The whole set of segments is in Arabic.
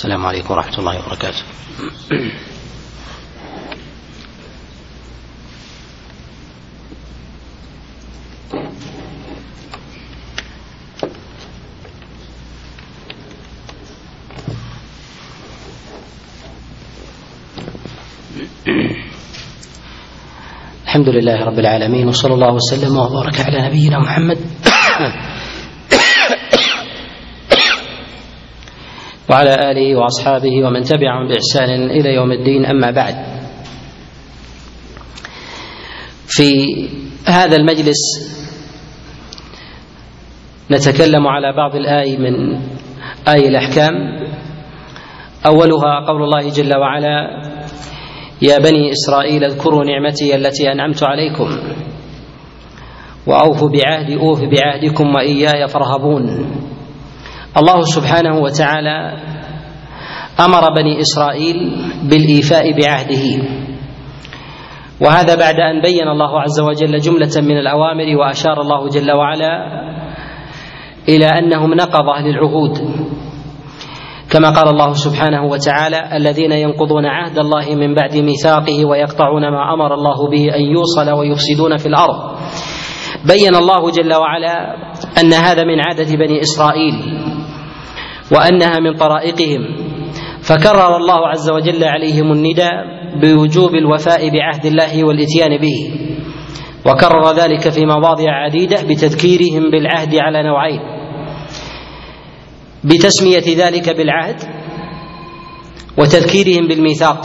السلام عليكم ورحمة الله وبركاته. الحمد لله رب العالمين وصلى الله وسلم وبارك على نبينا محمد وعلى آله وأصحابه ومن تبعهم بإحسان إلى يوم الدين أما بعد. في هذا المجلس نتكلم على بعض الآي من آي الأحكام. أولها قول الله جل وعلا يا بني إسرائيل اذكروا نعمتي التي أنعمت عليكم وأوفوا بعهدي أوف بعهدكم وإياي فارهبون. الله سبحانه وتعالى أمر بني إسرائيل بالإيفاء بعهده. وهذا بعد أن بين الله عز وجل جملة من الأوامر وأشار الله جل وعلا إلى أنهم نقضه للعهود كما قال الله سبحانه وتعالى الذين ينقضون عهد الله من بعد ميثاقه ويقطعون ما أمر الله به أن يوصل ويفسدون في الأرض. بين الله جل وعلا أن هذا من عادة بني إسرائيل وأنها من طرائقهم. فكرر الله عز وجل عليهم النداء بوجوب الوفاء بعهد الله والإتيان به. وكرر ذلك في مواضع عديدة بتذكيرهم بالعهد على نوعين. بتسمية ذلك بالعهد وتذكيرهم بالميثاق.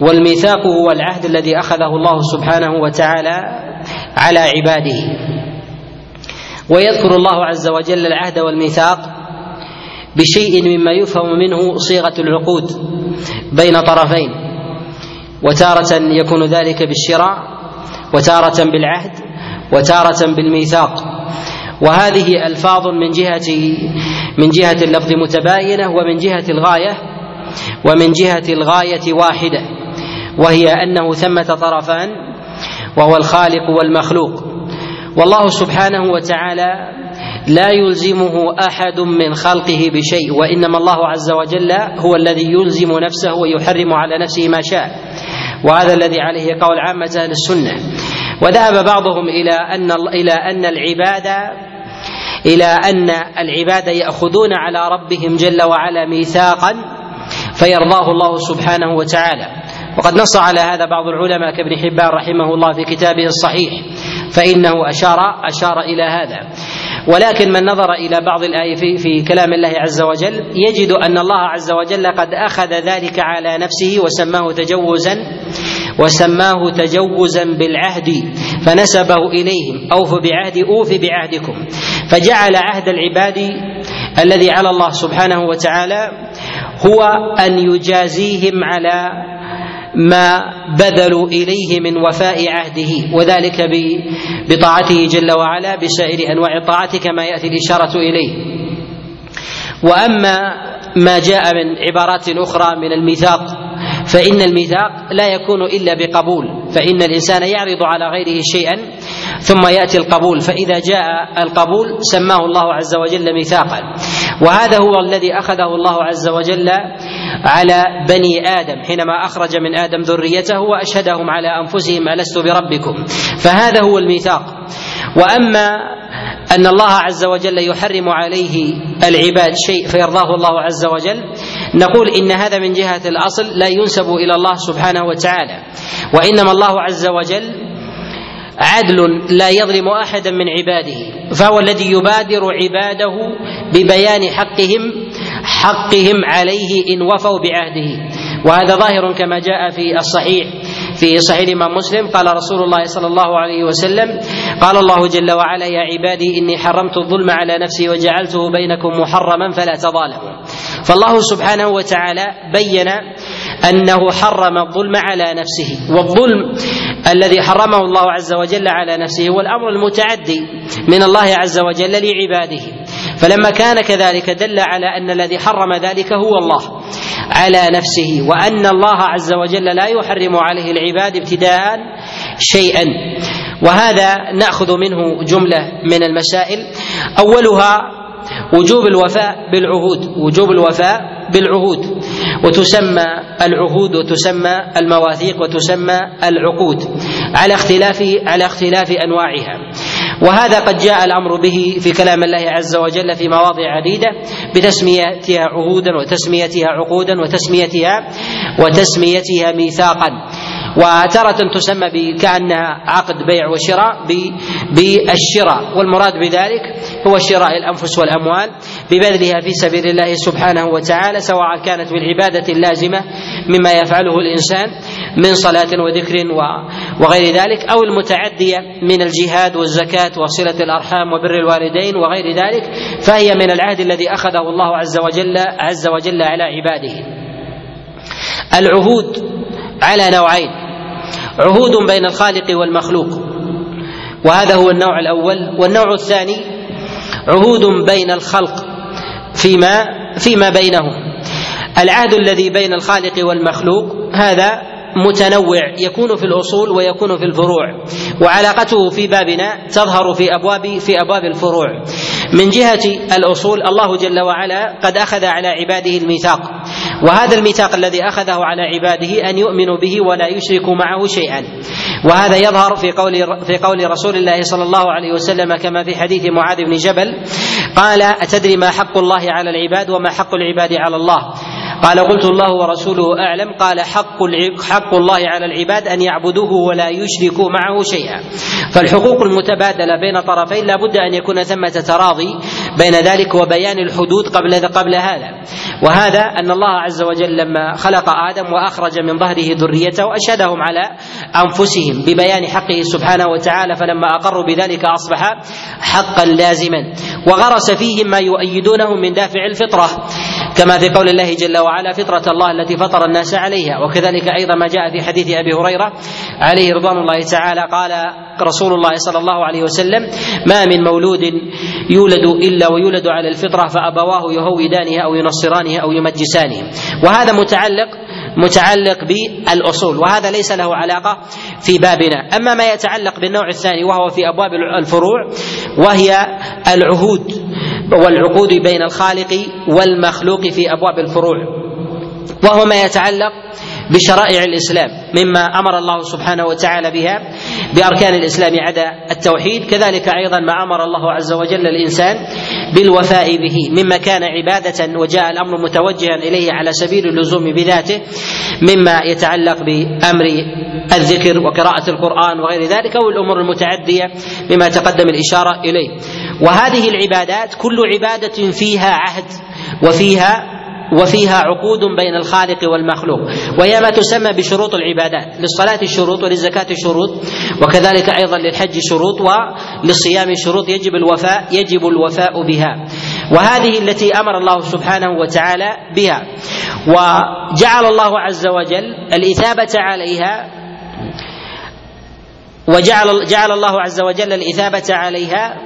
والميثاق هو العهد الذي أخذه الله سبحانه وتعالى على عباده. ويذكر الله عز وجل العهد والميثاق بشيء مما يفهم منه صيغة العقود بين طرفين وتارة يكون ذلك بالشراء وتارة بالعهد وتارة بالميثاق. وهذه ألفاظ من جهة من جهة اللفظ متباينة ومن جهة الغاية ومن جهة الغاية واحدة وهي أنه ثمة طرفان وهو الخالق والمخلوق. والله سبحانه وتعالى لا يلزمه أحد من خلقه بشيء وإنما الله عز وجل هو الذي يلزم نفسه ويحرم على نفسه ما شاء. وهذا الذي عليه قول عامة أهل السنة. وذهب بعضهم إلى أن إلى أن العباده إلى أن العباد يأخذون على ربهم جل وعلا ميثاقا فيرضاه الله سبحانه وتعالى. وقد نص على هذا بعض العلماء كابن حبان رحمه الله في كتابه الصحيح. فإنه اشار أشار إلى هذا. ولكن من نظر إلى بعض الآية في, في كلام الله عز وجل يجد أن الله عز وجل قد أخذ ذلك على نفسه وسماه تجوزا وسماه تجوزا بالعهد فنسبه إليهم. اوف بعهدي اوف بعهدكم. فجعل عهد العباد الذي على الله سبحانه وتعالى هو أن يجازيهم على ما بذلوا إليه من وفاء عهده وذلك بطاعته جل وعلا بسائر أنواع الطاعات كما يأتي الإشارة إليه. وأما ما جاء من عبارات أخرى من الميثاق فإن الميثاق لا يكون إلا بقبول فإن الإنسان يعرض على غيره شيئا ثم يأتي القبول فإذا جاء القبول سماه الله عز وجل ميثاقا. وهذا هو الذي أخذه الله عز وجل على بني آدم حينما أخرج من آدم ذريته وأشهدهم على أنفسهم ألست بربكم؟ فهذا هو الميثاق. وأما أن الله عز وجل يحرم عليه العباد شيء فيرضاه الله عز وجل نقول إن هذا من جهة الأصل لا ينسب إلى الله سبحانه وتعالى. وإنما الله عز وجل عدل لا يظلم أحدا من عباده فهو الذي يبادر عباده ببيان حقهم حقهم عليه إن وفوا بعهده. وهذا ظاهر كما جاء في الصحيح في صحيح الإمام مسلم قال رسول الله صلى الله عليه وسلم قال الله جل وعلا يا عبادي إني حرمت الظلم على نفسي وجعلته بينكم محرما فلا تظالموا. فالله سبحانه وتعالى بين أنه حرم الظلم على نفسه والظلم الذي حرمه الله عز وجل على نفسه هو الأمر المتعدي من الله عز وجل لعباده. فلما كان كذلك دل على أن الذي حرم ذلك هو الله على نفسه وأن الله عز وجل لا يحرم عليه العباد ابتداء شيئا. وهذا نأخذ منه جملة من المسائل. أولها وجوب الوفاء بالعهود وجوب الوفاء بالعهود وتسمى العهود وتسمى المواثيق وتسمى العقود على اختلاف على اختلاف أنواعها. وهذا قد جاء الأمر به في كلام الله عز وجل في مواضع عديدة بتسميتها عهودا وتسميتها عقودا وتسميتها وتسميتها ميثاقا. وتارة تسمى كأنها عقد بيع وشراء بالشراء. والمراد بذلك هو شراء الأنفس والأموال ببذلها في سبيل الله سبحانه وتعالى سواء كانت بالعبادة اللازمة مما يفعله الإنسان من صلاة وذكر وغير ذلك أو المتعدية من الجهاد والزكاة وصلة الأرحام وبر الوالدين وغير ذلك فهي من العهد الذي أخذه الله عز وجل عز وجل على عباده. العهود على نوعين. عهود بين الخالق والمخلوق. وهذا هو النوع الأول. والنوع الثاني عهود بين الخلق فيما فيما بينهم. العهد الذي بين الخالق والمخلوق هذا متنوع يكون في الأصول ويكون في الفروع. وعلاقته في بابنا تظهر في أبواب في أبواب الفروع. من جهة الأصول الله جل وعلا قد أخذ على عباده الميثاق. وهذا الميثاق الذي أخذه على عباده أن يؤمنوا به ولا يشركوا معه شيئا. وهذا يظهر في قول في قول رسول الله صلى الله عليه وسلم كما في حديث معاذ بن جبل قال أتدري ما حق الله على العباد وما حق العباد على الله؟ قال قلت الله ورسوله أعلم. قال حق حق الله على العباد أن يعبدوه ولا يشركوا معه شيئا. فالحقوق المتبادلة بين طرفين لا بد أن يكون ثمة تراضي بين ذلك وبيان الحدود قبل قبل هذا. وهذا أن الله عز وجل لما خلق آدم وأخرج من ظهره ذريته أشهدهم على أنفسهم ببيان حقه سبحانه وتعالى. فلما أقروا بذلك أصبح حقا لازما. وغرس فيهم ما يؤيدونه من دافع الفطرة. كما في قول الله جل وعلا فطرة الله التي فطر الناس عليها. وكذلك أيضا ما جاء في حديث أبي هريرة عليه رضوان الله تعالى قال رسول الله صلى الله عليه وسلم ما من مولود يولد إلا ويولد على الفطرة فأبواه يهودانه أو ينصرانه أو يمجسانه وهذا متعلق متعلق بالأصول وهذا ليس له علاقة في بابنا. أما ما يتعلق بالنوع الثاني وهو في أبواب الفروع وهي العهود. والعقود بين الخالق والمخلوق في أبواب الفروع. وهو ما يتعلق بشرائع الإسلام مما أمر الله سبحانه وتعالى بها بأركان الإسلام عدا التوحيد كذلك أيضا ما أمر الله عز وجل الإنسان بالوفاء به مما كان عبادة وجاء الأمر متوجها إليه على سبيل اللزوم بذاته مما يتعلق بأمر الذكر وقراءة القرآن وغير ذلك أو الأمور المتعدية مما تقدم الإشارة إليه. وهذه العبادات كل عبادة فيها عهد وفيها وفيها عقود بين الخالق والمخلوق. وهي ما تسمى بشروط العبادات للصلاة شروط وللزكاة شروط وكذلك أيضا للحج شروط وللصيام شروط يجب الوفاء يجب الوفاء بها. وهذه التي أمر الله سبحانه وتعالى بها. وجعل الله عز وجل الإثابة عليها وجعل جعل الله عز وجل الإثابة عليها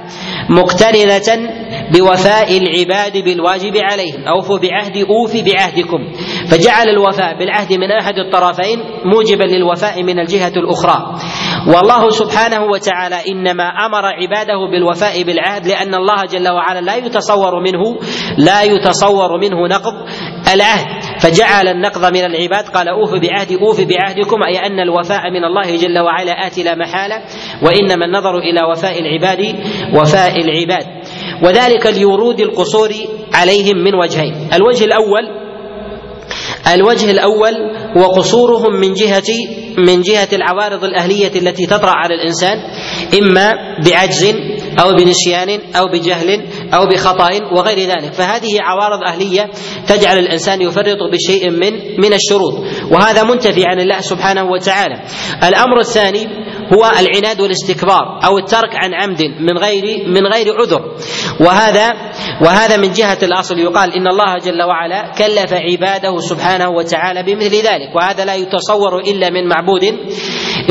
مقترنة بوفاء العباد بالواجب عليهم. أوفوا بعهدي أوفي بعهدكم. فجعل الوفاء بالعهد من أحد الطرفين موجبا للوفاء من الجهة الأخرى. والله سبحانه وتعالى إنما أمر عباده بالوفاء بالعهد لأن الله جل وعلا لا يتصور منه لا يتصور منه نقض العهد. فجعل النقض من العباد قال أوف بعهدي أوف بعهدكم أي أن الوفاء من الله جل وعلا آتي لا محالة وإنما النظر إلى وفاء العباد وفاء العباد. وذلك لورود القصور عليهم من وجهين. الوجه الأول الوجه الأول هو قصورهم من جهة من جهة العوارض الأهلية التي تطرأ على الإنسان إما بعجز أو بنسيان أو بجهل أو بخطأ وغير ذلك. فهذه عوارض أهلية تجعل الإنسان يفرط بشيء من من الشروط وهذا منتفي عن الله سبحانه وتعالى. الأمر الثاني هو العناد والاستكبار أو الترك عن عمد من غير من غير عذر وهذا وهذا من جهة الأصل يقال إن الله جل وعلا كلف عباده سبحانه وتعالى بمثل ذلك وهذا لا يتصور إلا من معبود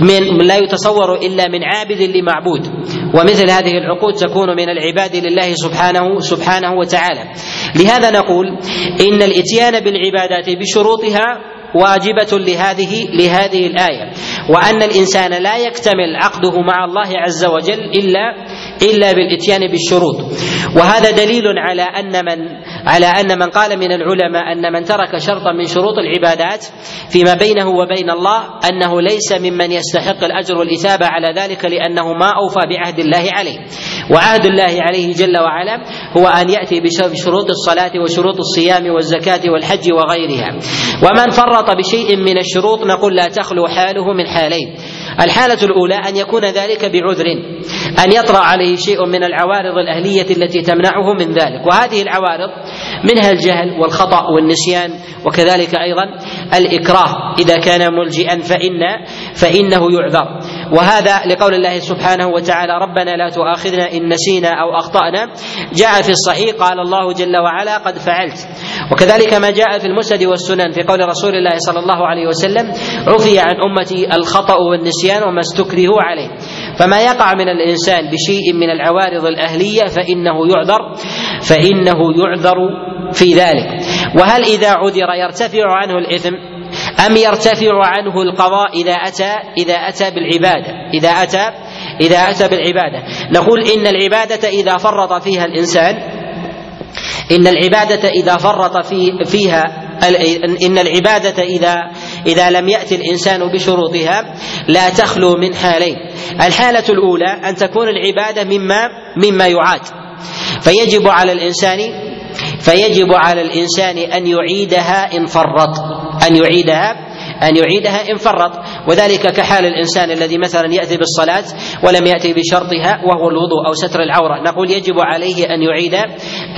من لا يتصور إلا من عابد لمعبود ومثل هذه العقود تكون من العباد لله سبحانه سبحانه وتعالى. لهذا نقول إن الإتيان بالعبادات بشروطها واجبة لهذه لهذه الآية وأن الإنسان لا يكتمل عقده مع الله عز وجل إلا إلا بالإتيان بالشروط. وهذا دليل على أن من على أن من قال من العلماء أن من ترك شرطا من شروط العبادات فيما بينه وبين الله أنه ليس ممن يستحق الأجر والإثابة على ذلك لأنه ما أوفى بعهد الله عليه. وعهد الله عليه جل وعلا هو أن يأتي بشروط الصلاة وشروط الصيام والزكاة والحج وغيرها. ومن فرط بشيء من الشروط نقول لا تخلو حاله من حالين. الحالة الأولى أن يكون ذلك بعذر أن يطرأ عليه شيء من العوارض الأهلية التي تمنعه من ذلك. وهذه العوارض منها الجهل والخطأ والنسيان وكذلك أيضا الإكراه. إذا كان ملجئا فإن فإنه يعذر. وهذا لقول الله سبحانه وتعالى ربنا لا تؤاخذنا إن نسينا أو أخطأنا. جاء في الصحيح قال الله جل وعلا قد فعلت. وكذلك ما جاء في المسند والسنن في قول رسول الله صلى الله عليه وسلم عفي عن أمتي الخطأ والنسيان وما استكرهوا عليه. فما يقع من الإنسان بشيء من العوارض الأهلية فإنه يعذر فإنه يعذر في ذلك. وهل إذا عذر يرتفع عنه الإثم؟ أم يرتفع عنه القضاء إذا أتى إذا أتى بالعبادة؟ إذا أتى إذا أتى بالعبادة. نقول إن العبادة إذا فرط فيها الإنسان إن العبادة إذا فرط في فيها إن العبادة إذا إذا لم يأتي الإنسان بشروطها لا تخلو من حالين. الحالة الأولى أن تكون العبادة مما مما يعاد. فيجب على الإنسان فيجب على الإنسان أن يعيدها إن فرط. أن يعيدها أن يعيدها إن فرط. وذلك كحال الإنسان الذي مثلا يأتي بالصلاة ولم يأتي بشرطها وهو الوضوء أو ستر العورة. نقول يجب عليه أن يعيد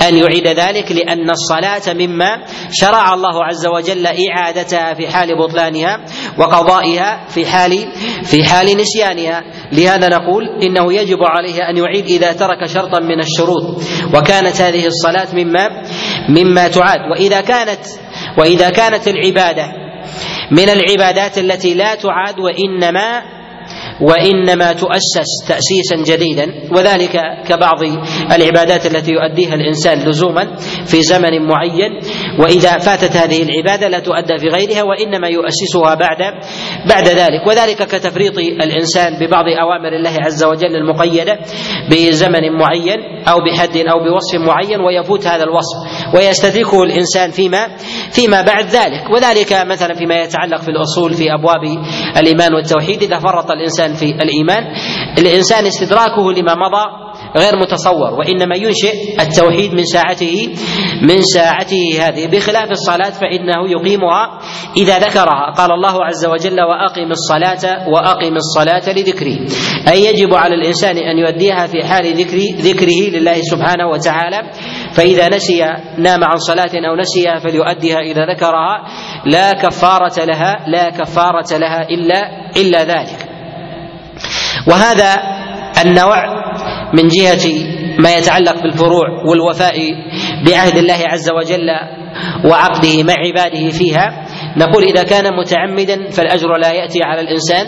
أن يعيد ذلك لأن الصلاة مما شرع الله عز وجل إعادتها في حال بطلانها وقضائها في حال في حال نسيانها. لهذا نقول إنه يجب عليه أن يعيد إذا ترك شرطا من الشروط. وكانت هذه الصلاة مما مما تعاد. وإذا كانت وإذا كانت العبادة من العبادات التي لا تعاد وإنما وإنما تؤسس تاسيسا جديدا وذلك كبعض العبادات التي يؤديها الإنسان لزوما في زمن معين. وإذا فاتت هذه العبادة لا تؤدى في غيرها وإنما يؤسسها بعد بعد ذلك. وذلك كتفريط الإنسان ببعض أوامر الله عز وجل المقيدة بزمن معين أو بحد أو بوصف معين ويفوت هذا الوصف ويستدركه الإنسان فيما فيما بعد ذلك. وذلك مثلا فيما يتعلق في الأصول في أبواب الإيمان والتوحيد. إذا فرط الإنسان في الإيمان الإنسان استدراكه لما مضى غير متصور وإنما ينشئ التوحيد من ساعته من ساعته هذه. بخلاف الصلاة فإنه يقيمها إذا ذكرها. قال الله عز وجل وأقم الصلاة وأقم الصلاة لذكري. أي يجب على الإنسان أن يؤديها في حال ذكر ذكره لله سبحانه وتعالى. فإذا نسي نام عن صلاة أو نسيها فليؤديها إذا ذكرها. لا كفارة لها لا كفارة لها إلا إلا ذلك. وهذا النوع من جهة ما يتعلق بالفروع والوفاء بعهد الله عز وجل وعقده مع عباده فيها. نقول إذا كان متعمدا فالأجر لا يأتي على الإنسان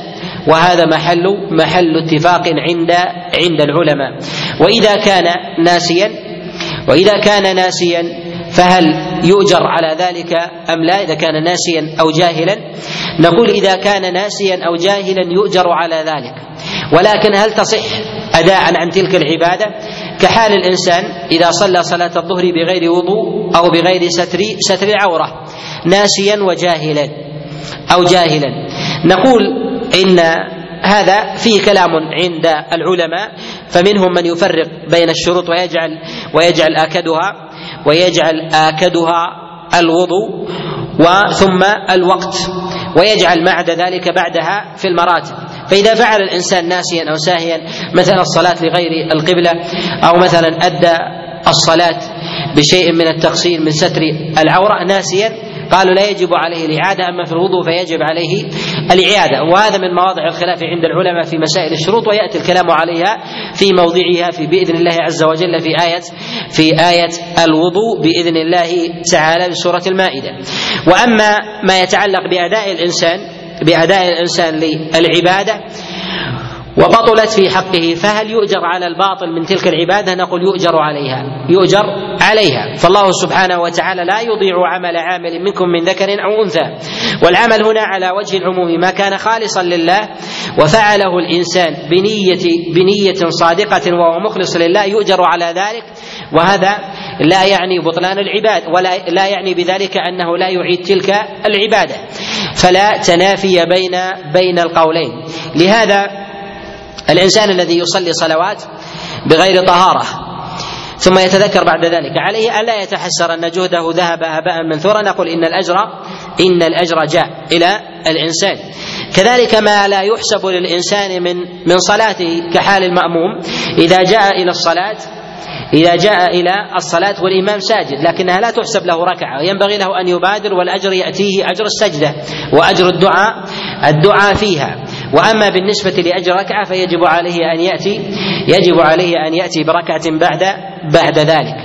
وهذا محل محل اتفاق عند عند العلماء. وإذا كان ناسيا وإذا كان ناسيا فهل يؤجر على ذلك أم لا؟ إذا كان ناسيا أو جاهلا نقول إذا كان ناسيا أو جاهلا يؤجر على ذلك. ولكن هل تصح أداء عن تلك العبادة؟ كحال الإنسان إذا صلى صلاة الظهر بغير وضوء أو بغير ستر ستر العورة ناسيا وجاهلا أو جاهلا. نقول إن هذا فيه كلام عند العلماء فمنهم من يفرق بين الشروط ويجعل ويجعل آكدها ويجعل آكدها الوضوء وثم الوقت ويجعل عدا ذلك بعدها في المراتب. فإذا فعل الإنسان ناسيا أو ساهيا مثلا الصلاة لغير القبلة أو مثلا أدى الصلاة بشيء من التقصير من ستر العورة ناسيا قالوا لا يجب عليه الإعادة أما في الوضوء فيجب عليه الإعادة. وهذا من مواضع الخلاف عند العلماء في مسائل الشروط ويأتي الكلام عليها في موضعها في بإذن الله عز وجل في آية في آية الوضوء بإذن الله تعالى في سورة المائدة. وأما ما يتعلق بأداء الإنسان بأداء الإنسان للعبادة وبطلت في حقه فهل يؤجر على الباطل من تلك العبادة؟ نقول يؤجر عليها يؤجر عليها. فالله سبحانه وتعالى لا يضيع عمل عامل منكم من ذكر أو أنثى. والعمل هنا على وجه العموم ما كان خالصا لله وفعله الإنسان بنية بنية صادقة وهو مخلص لله يؤجر على ذلك. وهذا لا يعني بطلان العباد ولا لا يعني بذلك أنه لا يعيد تلك العبادة. فلا تنافي بين بين القولين. لهذا الإنسان الذي يصلي صلوات بغير طهارة ثم يتذكر بعد ذلك عليه ألا يتحسر أن جهده ذهب هباء منثورا نقول إن الأجر إن الأجر جاء إلى الإنسان. كذلك ما لا يحسب للإنسان من من صلاته كحال المأموم إذا جاء إلى الصلاة إذا جاء إلى الصلاة والإمام ساجد لكنها لا تحسب له ركعة وينبغي له أن يبادر والأجر يأتيه أجر السجدة وأجر الدعاء الدعاء فيها. وأما بالنسبة لأجر ركعة فيجب عليه أن يأتي يجب عليه أن يأتي بركعة بعد بعد ذلك.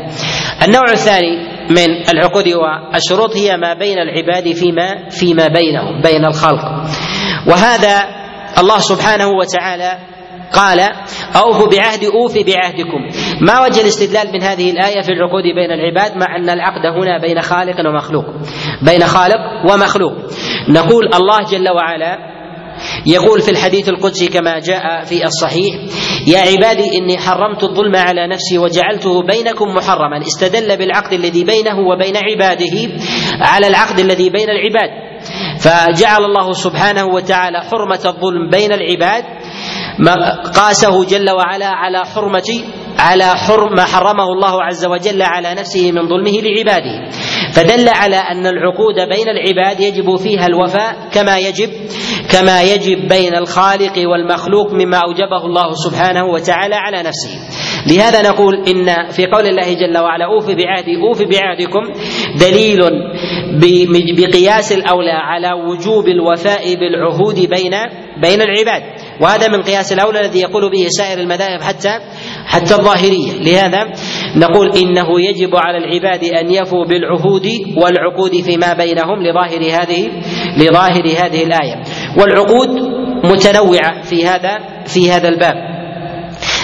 النوع الثاني من العقود والشروط هي ما بين العباد فيما فيما بينهم بين الخلق. وهذا الله سبحانه وتعالى قال أوفوا بعهد أوف بعهدكم. ما وجه الاستدلال من هذه الآية في العقود بين العباد مع أن العقد هنا بين خالق ومخلوق؟ بين خالق ومخلوق. نقول الله جل وعلا يقول في الحديث القدسي كما جاء في الصحيح يا عبادي إني حرمت الظلم على نفسي وجعلته بينكم محرما. استدل بالعقد الذي بينه وبين عباده على العقد الذي بين العباد. فجعل الله سبحانه وتعالى حرمة الظلم بين العباد قاسه جل وعلا على حرمة على حرم ما حرمه الله عز وجل على نفسه من ظلمه لعباده. فدل على أن العقود بين العباد يجب فيها الوفاء كما يجب كما يجب بين الخالق والمخلوق مما أوجبه الله سبحانه وتعالى على نفسه. لهذا نقول إن في قول الله جل وعلا أوف بعهدي أوف بعهدكم دليل بقياس الأولى على وجوب الوفاء بالعهود بين بين العباد. وهذا من قياس الأولى الذي يقول به سائر المذاهب حتى حتى الظاهرية. لهذا نقول إنه يجب على العباد أن يفوا بالعهود والعقود فيما بينهم لظاهر هذه لظاهر هذه الآية. والعقود متنوعة في هذا في هذا الباب.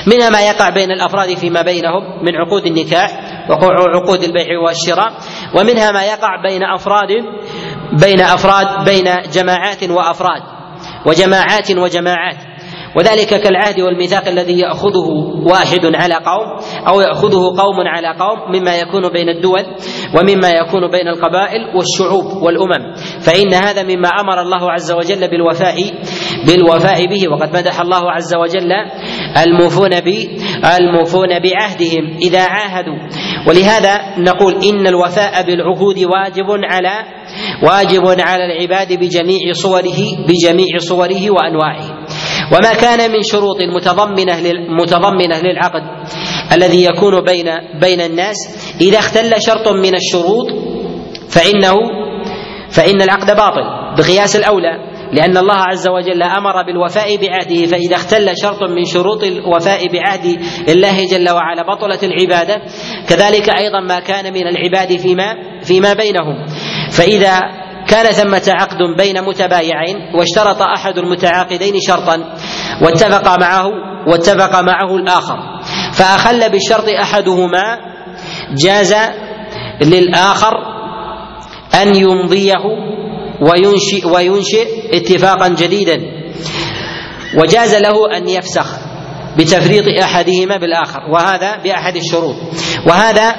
منها ما يقع بين الأفراد فيما بينهم من عقود النكاح وعقود البيع والشراء ومنها ما يقع بين أفراد بين أفراد بين جماعات وأفراد وجماعات وجماعات. وذلك كالعهد والميثاق الذي يأخذه واحد على قوم أو يأخذه قوم على قوم مما يكون بين الدول ومما يكون بين القبائل والشعوب والأمم. فإن هذا مما أمر الله عز وجل بالوفاء بالوفاء به وقد مدح الله عز وجل الموفون الموفون بعهدهم إذا عاهدوا. ولهذا نقول إن الوفاء بالعهود واجب على واجب على العباد بجميع صوره بجميع صوره وأنواعه. وما كان من شروط متضمنة متضمنة للعقد الذي يكون بين بين الناس. إذا اختل شرط من الشروط فانه فإن العقد باطل بقياس الأولى لأن الله عز وجل أمر بالوفاء بعهده فإذا اختل شرط من شروط الوفاء بعهد الله جل وعلا بطلت العبادة. كذلك أيضا ما كان من العباد فيما فيما بينهم. فإذا كان ثمة عقد بين متبايعين واشترط أحد المتعاقدين شرطا واتفق معه واتفق معه الآخر. فأخل بالشرط أحدهما جاز للآخر أن يمضيه وينشئ وينشئ اتفاقا جديدا. وجاز له أن يفسخ بتفريط أحدهما بالآخر وهذا بأحد الشروط. وهذا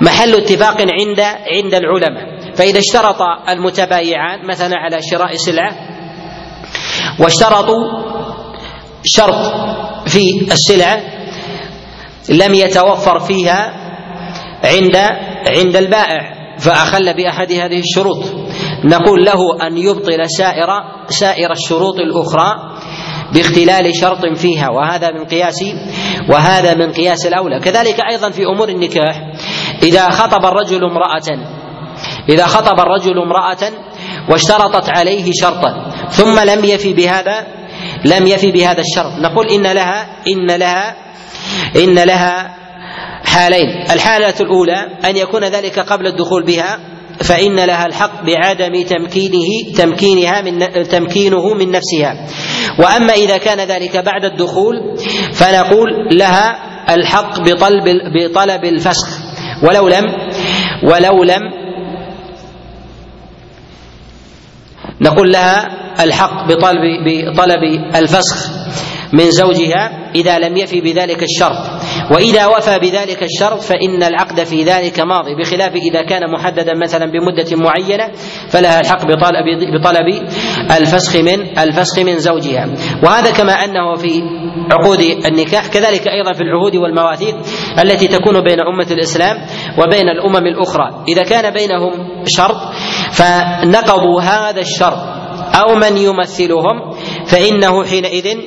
محل اتفاق عند عند العلماء. فإذا اشترط المتبايعان مثلا على شراء سلعة واشترطوا شرط في السلعة لم يتوفر فيها عند عند البائع فأخل بأحد هذه الشروط. نقول له أن يبطل سائر سائر الشروط الأخرى باختلال شرط فيها وهذا من قياس وهذا من قياس الأولى. كذلك أيضا في أمور النكاح إذا خطب الرجل امرأة إذا خطب الرجل امرأة واشترطت عليه شرطا ثم لم يفي بهذا لم يفي بهذا الشرط. نقول إن لها إن لها إن لها حالين. الحالة الأولى أن يكون ذلك قبل الدخول بها فإن لها الحق بعدم تمكينه تمكينها من تمكينه من نفسها. وأما إذا كان ذلك بعد الدخول فنقول لها الحق بطلب بطلب الفسخ. ولو لم ولو لم نقول لها الحق بطلب بطلب الفسخ من زوجها إذا لم يفي بذلك الشرط. وإذا وفى بذلك الشرط فإن العقد في ذلك ماضي بخلاف إذا كان محددا مثلا بمدة معينة فلها الحق بطلب بطلب الفسخ من الفسخ من زوجها. وهذا كما أنه في عقود النكاح كذلك أيضا في العهود والمواثيق التي تكون بين أمة الإسلام وبين الأمم الأخرى. إذا كان بينهم شرط فنقضوا هذا الشرط أو من يمثلهم فإنه حينئذ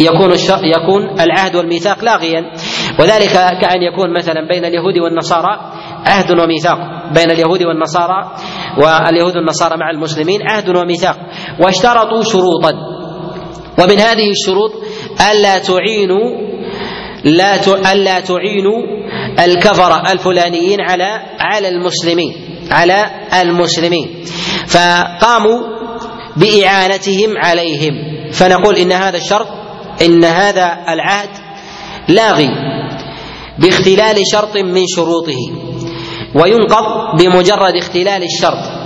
يكون يكون العهد والميثاق لاغيا. وذلك كأن يكون مثلا بين اليهود والنصارى عهد وميثاق. بين اليهود والنصارى واليهود والنصارى مع المسلمين عهد وميثاق. واشترطوا شروطا. ومن هذه الشروط ألا تعينوا لا ألا تعينوا الكفرة الفلانيين على على المسلمين على المسلمين. فقاموا بإعانتهم عليهم. فنقول إن هذا الشرط إن هذا العهد لاغي باختلال شرط من شروطه وينقض بمجرد اختلال الشرط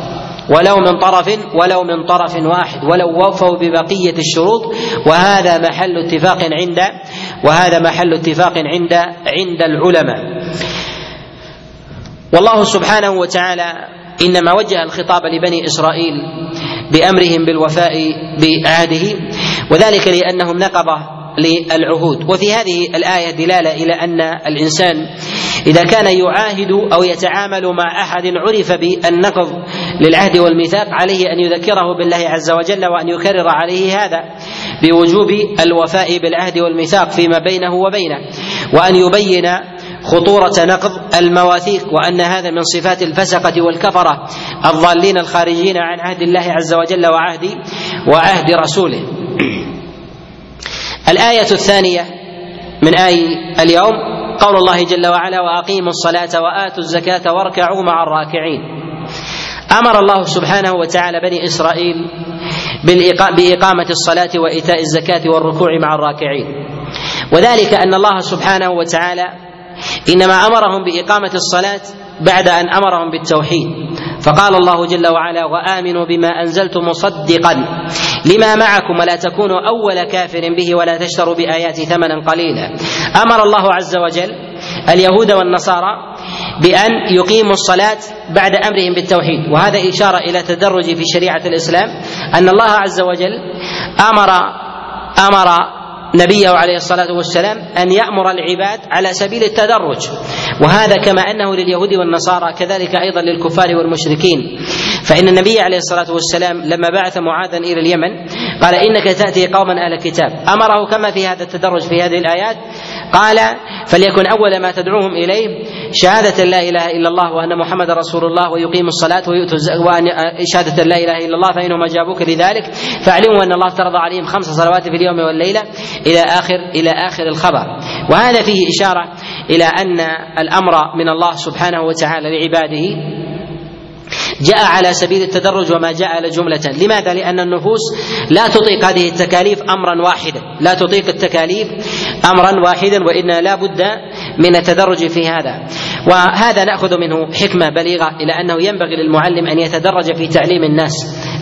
ولو من طرف ولو من طرف واحد ولو وفوا ببقية الشروط وهذا محل اتفاق عند وهذا محل اتفاق عند عند العلماء. والله سبحانه وتعالى إنما وجه الخطاب لبني إسرائيل بأمرهم بالوفاء بعهده وذلك لأنهم نقضه للعهود. وفي هذه الآية دلالة إلى أن الإنسان إذا كان يعاهد أو يتعامل مع أحد عرف بالنقض للعهد والميثاق عليه أن يذكره بالله عز وجل وأن يكرر عليه هذا بوجوب الوفاء بالعهد والميثاق فيما بينه وبينه وأن يبين خطورة نقض المواثيق وأن هذا من صفات الفسقة والكفرة الضالين الخارجين عن عهد الله عز وجل وعهد وعهد رسوله. الآية الثانية من آي اليوم قول الله جل وعلا وأقيموا الصلاة وآتوا الزكاة واركعوا مع الراكعين. أمر الله سبحانه وتعالى بني إسرائيل بإقامة الصلاة وإيتاء الزكاة والركوع مع الراكعين. وذلك أن الله سبحانه وتعالى إنما أمرهم بإقامة الصلاة بعد أن أمرهم بالتوحيد. فقال الله جل وعلا وآمنوا بما أنزلت مصدقا لما معكم ولا تكونوا أول كافر به ولا تشتروا بآياتي ثمنا قليلا. أمر الله عز وجل اليهود والنصارى بأن يقيموا الصلاة بعد أمرهم بالتوحيد. وهذا إشارة إلى تدرج في شريعة الإسلام أن الله عز وجل أمر أمر نبيه عليه الصلاة والسلام أن يأمر العباد على سبيل التدرج. وهذا كما أنه لليهود والنصارى كذلك أيضا للكفار والمشركين. فإن النبي عليه الصلاة والسلام لما بعث معاذا إلى اليمن قال إنك تأتي قوما أهل الكتاب أمره كما في هذا التدرج في هذه الآيات. قال فليكن أول ما تدعوهم إليه شهادة لا إله إلا الله وأن محمد رسول الله ويقيم الصلاة ويؤتوا وان شهادة لا إله إلا الله فانهم اجابوك لذلك. فاعلموا أن الله افترض عليهم خمس صلوات في اليوم والليلة إلى اخر إلى آخر الخبر. وهذا فيه إشارة إلى أن الأمر من الله سبحانه وتعالى لعباده. جاء على سبيل التدرج وما جاء جملة. لماذا؟ لأن النفوس لا تطيق هذه التكاليف أمرا واحدا. لا تطيق التكاليف أمرا واحدا وإن لا بد من التدرج في هذا. وهذا نأخذ منه حكمة بليغة إلى أنه ينبغي للمعلم أن يتدرج في تعليم الناس.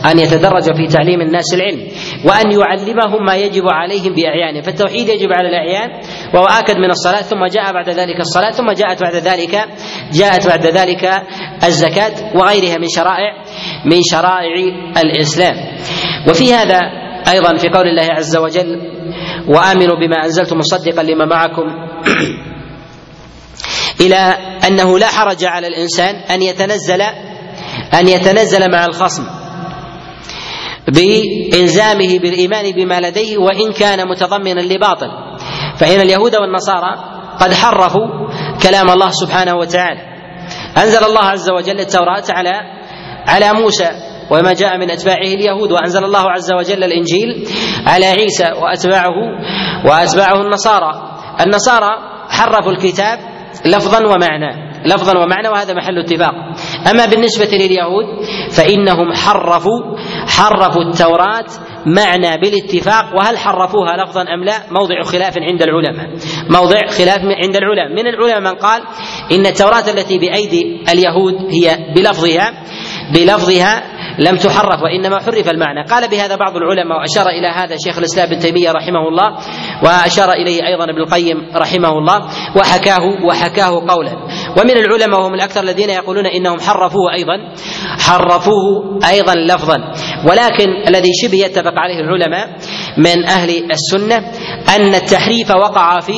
أن يتدرج في تعليم الناس العلم وأن يعلمهم ما يجب عليهم بأعيانه فالتوحيد يجب على الأعيان وهو آكد من الصلاة ثم جاء بعد ذلك الصلاة ثم جاءت بعد ذلك جاءت بعد ذلك الزكاة وغيرها من شرائع من شرائع الإسلام. وفي هذا أيضا في قول الله عز وجل وآمنوا بما أنزلت مصدقا لما معكم إلى أنه لا حرج على الإنسان أن يتنزل أن يتنزل مع الخصم. بإلزامه بالإيمان بما لديه وإن كان متضمنا لباطل. فإن اليهود والنصارى قد حرفوا كلام الله سبحانه وتعالى. أنزل الله عز وجل التوراة على على موسى وما جاء من أتباعه اليهود وأنزل الله عز وجل الإنجيل على عيسى وأتباعه وأتباعه النصارى. النصارى حرفوا الكتاب لفظا ومعنى لفظا ومعنى وهذا محل اتفاق. أما بالنسبة لليهود فإنهم حرفوا حرفوا التوراة معنى بالاتفاق وهل حرفوها لفظا أم لا؟ موضع خلاف عند العلماء. موضع خلاف عند العلماء. من العلماء من قال إن التوراة التي بأيدي اليهود هي بلفظها بلفظها لم تحرف وإنما حرف المعنى. قال بهذا بعض العلماء وأشار إلى هذا شيخ الإسلام ابن تيمية رحمه الله وأشار إليه أيضا ابن القيم رحمه الله وحكاه وحكاه قولا. ومن العلماء وهم الأكثر الذين يقولون إنهم حرفوه أيضا حرفوه أيضا لفظا. ولكن الذي شبه يتفق عليه العلماء من أهل السنة أن التحريف وقع في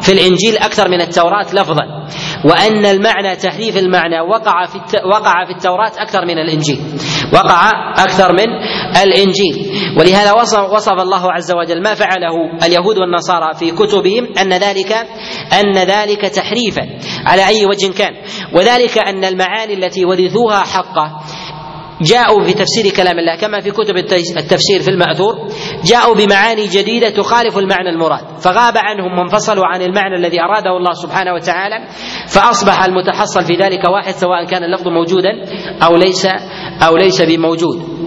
في الإنجيل أكثر من التوراة لفظا. وأن المعنى تحريف المعنى وقع في وقع في التوراة أكثر من الإنجيل. وقع أكثر من الإنجيل. ولهذا وصف, وصف الله عز وجل ما فعله اليهود والنصارى في كتبهم أن ذلك أن ذلك تحريفا على أي وجه كان. وذلك أن المعاني التي ورثوها حقه جاءوا في تفسير كلام الله كما في كتب التفسير في المأثور جاءوا بمعاني جديدة تخالف المعنى المراد فغاب عنهم وانفصلوا عن المعنى الذي أراده الله سبحانه وتعالى فأصبح المتحصل في ذلك واحد سواء كان اللفظ موجودا أو ليس أو ليس بموجود.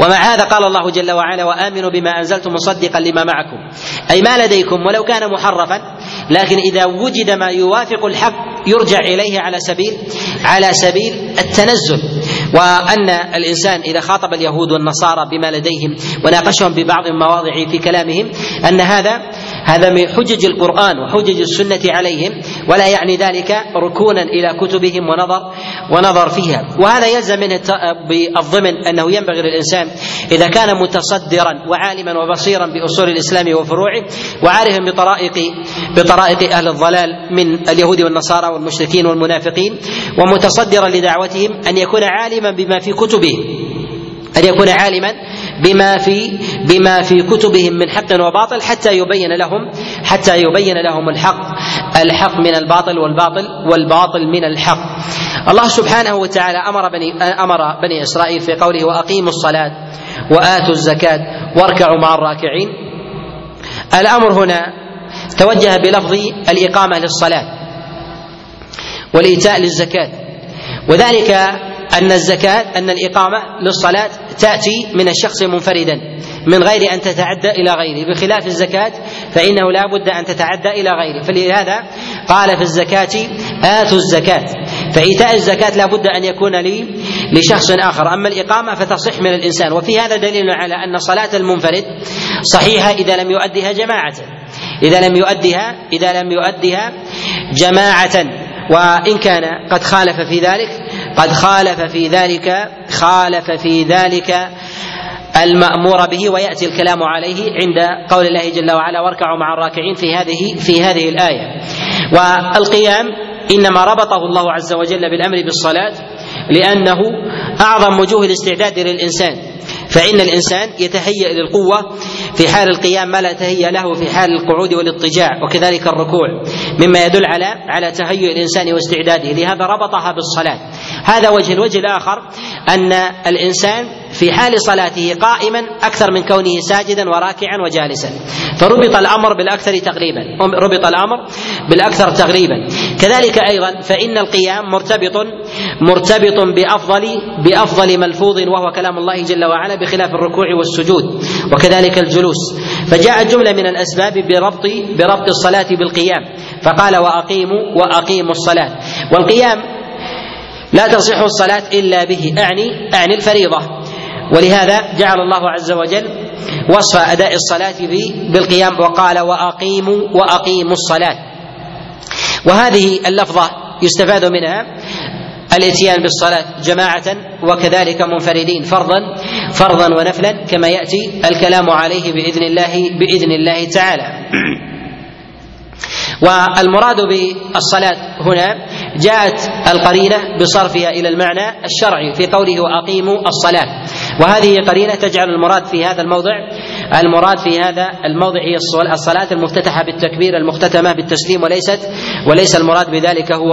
ومع هذا قال الله جل وعلا وآمنوا بما أنزلت مصدقا لما معكم. أي ما لديكم ولو كان محرفا لكن إذا وجد ما يوافق الحق يرجع إليه على سبيل على سبيل التنزل. وأن الإنسان إذا خاطب اليهود والنصارى بما لديهم وناقشهم ببعض المواضع في كلامهم أن هذا هذا من حجج القرآن وحجج السنة عليهم ولا يعني ذلك ركونا إلى كتبهم ونظر ونظر فيها. وهذا يلزم منه بالضمن أنه ينبغي للإنسان إذا كان متصدرا وعالما وبصيرا بأصول الإسلام وفروعه وعارفا بطرائق بطرائق أهل الضلال من اليهود والنصارى والمشركين والمنافقين ومتصدرا لدعوتهم أن يكون عالما بما في كتبهم أن يكون عالما بما في بما في كتبهم من حق وباطل حتى يبين لهم حتى يبين لهم الحق الحق من الباطل والباطل والباطل من الحق. الله سبحانه وتعالى أمر بني أمر بني إسرائيل في قوله وأقيموا الصلاة وآتوا الزكاة واركعوا مع الراكعين. الأمر هنا توجه بلفظ الإقامة للصلاة والإيتاء للزكاة وذلك أن الزكاة أن الإقامة للصلاة تأتي من الشخص منفردا من غير أن تتعدى إلى غيره. بخلاف الزكاة فإنه لا بد أن تتعدى إلى غيره. فلهذا قال في الزكاة آتوا الزكاة. فإيتاء الزكاة لا بد أن يكون لي لشخص آخر. أما الإقامة فتصح من الإنسان. وفي هذا دليل على أن صلاة المنفرد صحيحة إذا لم يؤدها جماعة. إذا لم يؤدها إذا لم يؤدها جماعة. وإن كان قد خالف في ذلك قد خالف في ذلك خالف في ذلك المأمور به ويأتي الكلام عليه عند قول الله جل وعلا واركعوا مع الراكعين في هذه في هذه الآية والقيام إنما ربطه الله عز وجل بالأمر بالصلاة لأنه أعظم وجوه الاستعداد للإنسان. فإن الإنسان يتهيأ للقوة في حال القيام ما لا تهيأ له في حال القعود والاضطجاع وكذلك الركوع مما يدل على على تهيؤ الإنسان واستعداده لهذا ربطها بالصلاة. هذا وجه الوجه الآخر أن الإنسان في حال صلاته قائما أكثر من كونه ساجدا وراكعا وجالسا. فربط الأمر بالأكثر تقريبا. ربط الأمر بالأكثر تقريبا. كذلك أيضا فإن القيام مرتبط مرتبط بأفضل بأفضل ملفوظ وهو كلام الله جل وعلا بخلاف الركوع والسجود وكذلك الجلوس. فجاءت جملة من الأسباب بربط بربط الصلاة بالقيام. فقال وأقيموا وأقيموا الصلاة. والقيام لا تصح الصلاة إلا به. أعني أعني الفريضة. ولهذا جعل الله عز وجل وصف أداء الصلاة بالقيام وقال وأقيموا وأقيموا الصلاة. وهذه اللفظة يستفاد منها الاتيان بالصلاة جماعة وكذلك منفردين فرضا فرضا ونفلا كما يأتي الكلام عليه بإذن الله بإذن الله تعالى. والمراد بالصلاة هنا جاءت القرينة بصرفها إلى المعنى الشرعي في قوله وأقيموا الصلاة. وهذه قرينة تجعل المراد في هذا الموضع المراد في هذا الموضع هي الصلاة المفتتحة بالتكبير المختتمة بالتسليم وليست وليس المراد بذلك هو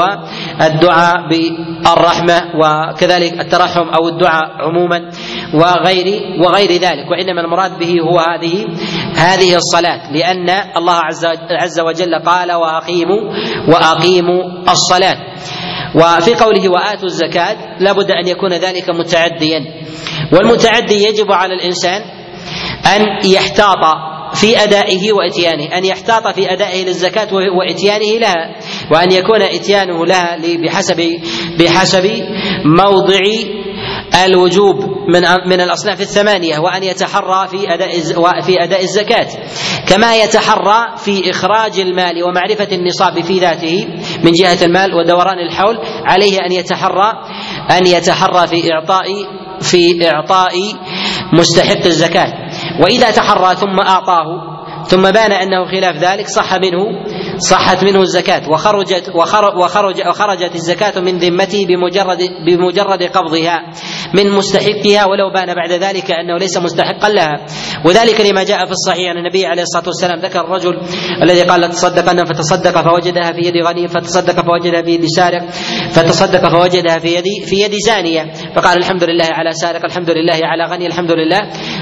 الدعاء بالرحمة وكذلك الترحم أو الدعاء عموما وغير وغير ذلك. وإنما المراد به هو هذه هذه الصلاة لأن الله عز وجل قال وأقيموا وأقيموا الصلاة وفي قوله وآتوا الزكاة لابد أن يكون ذلك متعديا. والمتعدي يجب على الإنسان أن يحتاط في أدائه وإتيانه أن يحتاط في أدائه للزكاة وإتيانه لها وأن يكون إتيانه لها بحسب بحسب موضع الوجوب. من من الأصناف الثمانية وأن يتحرى في أداء في أداء الزكاة. كما يتحرى في إخراج المال ومعرفة النصاب في ذاته من جهة المال ودوران الحول عليه أن يتحرى أن يتحرى في اعطاء في إعطاء مستحق الزكاة. وإذا تحرى ثم أعطاه ثم بان أنه خلاف ذلك صح منه صحت منه الزكاة. وخرجت وخرج وخرجت الزكاة من ذمته بمجرد بمجرد قبضها. من مستحقها ولو بان بعد ذلك أنه ليس مستحقا لها. وذلك لما جاء في الصحيح أن النبي عليه الصلاة والسلام ذكر الرجل الذي قال تصدقن فتصدق فوجدها في يد غني فتصدق فوجدها في يد سارق فتصدق فوجدها في يد في يد زانية. فقال الحمد لله على سارق الحمد لله على غني الحمد لله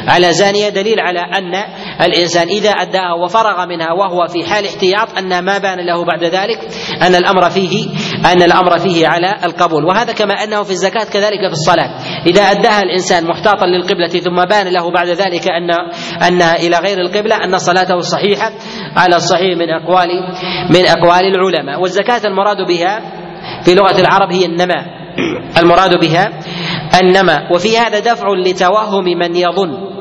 على زانية. دليل على أن الإنسان إذا أداها وفرغ منها وهو في حال احتياط أن ما بان له بعد ذلك أن الأمر فيه أن الأمر فيه على القبول. وهذا كما أنه في الزكاة كذلك في الصلاة. إذا أداها الإنسان محتاطا للقبلة ثم بان له بعد ذلك أن انها إلى غير القبلة أن صلاته صحيحة على الصحيح من أقوال من أقوال العلماء. والزكاة المراد بها في لغة العرب هي النماء. المراد بها النماء. وفي هذا دفع لتوهم من يظن.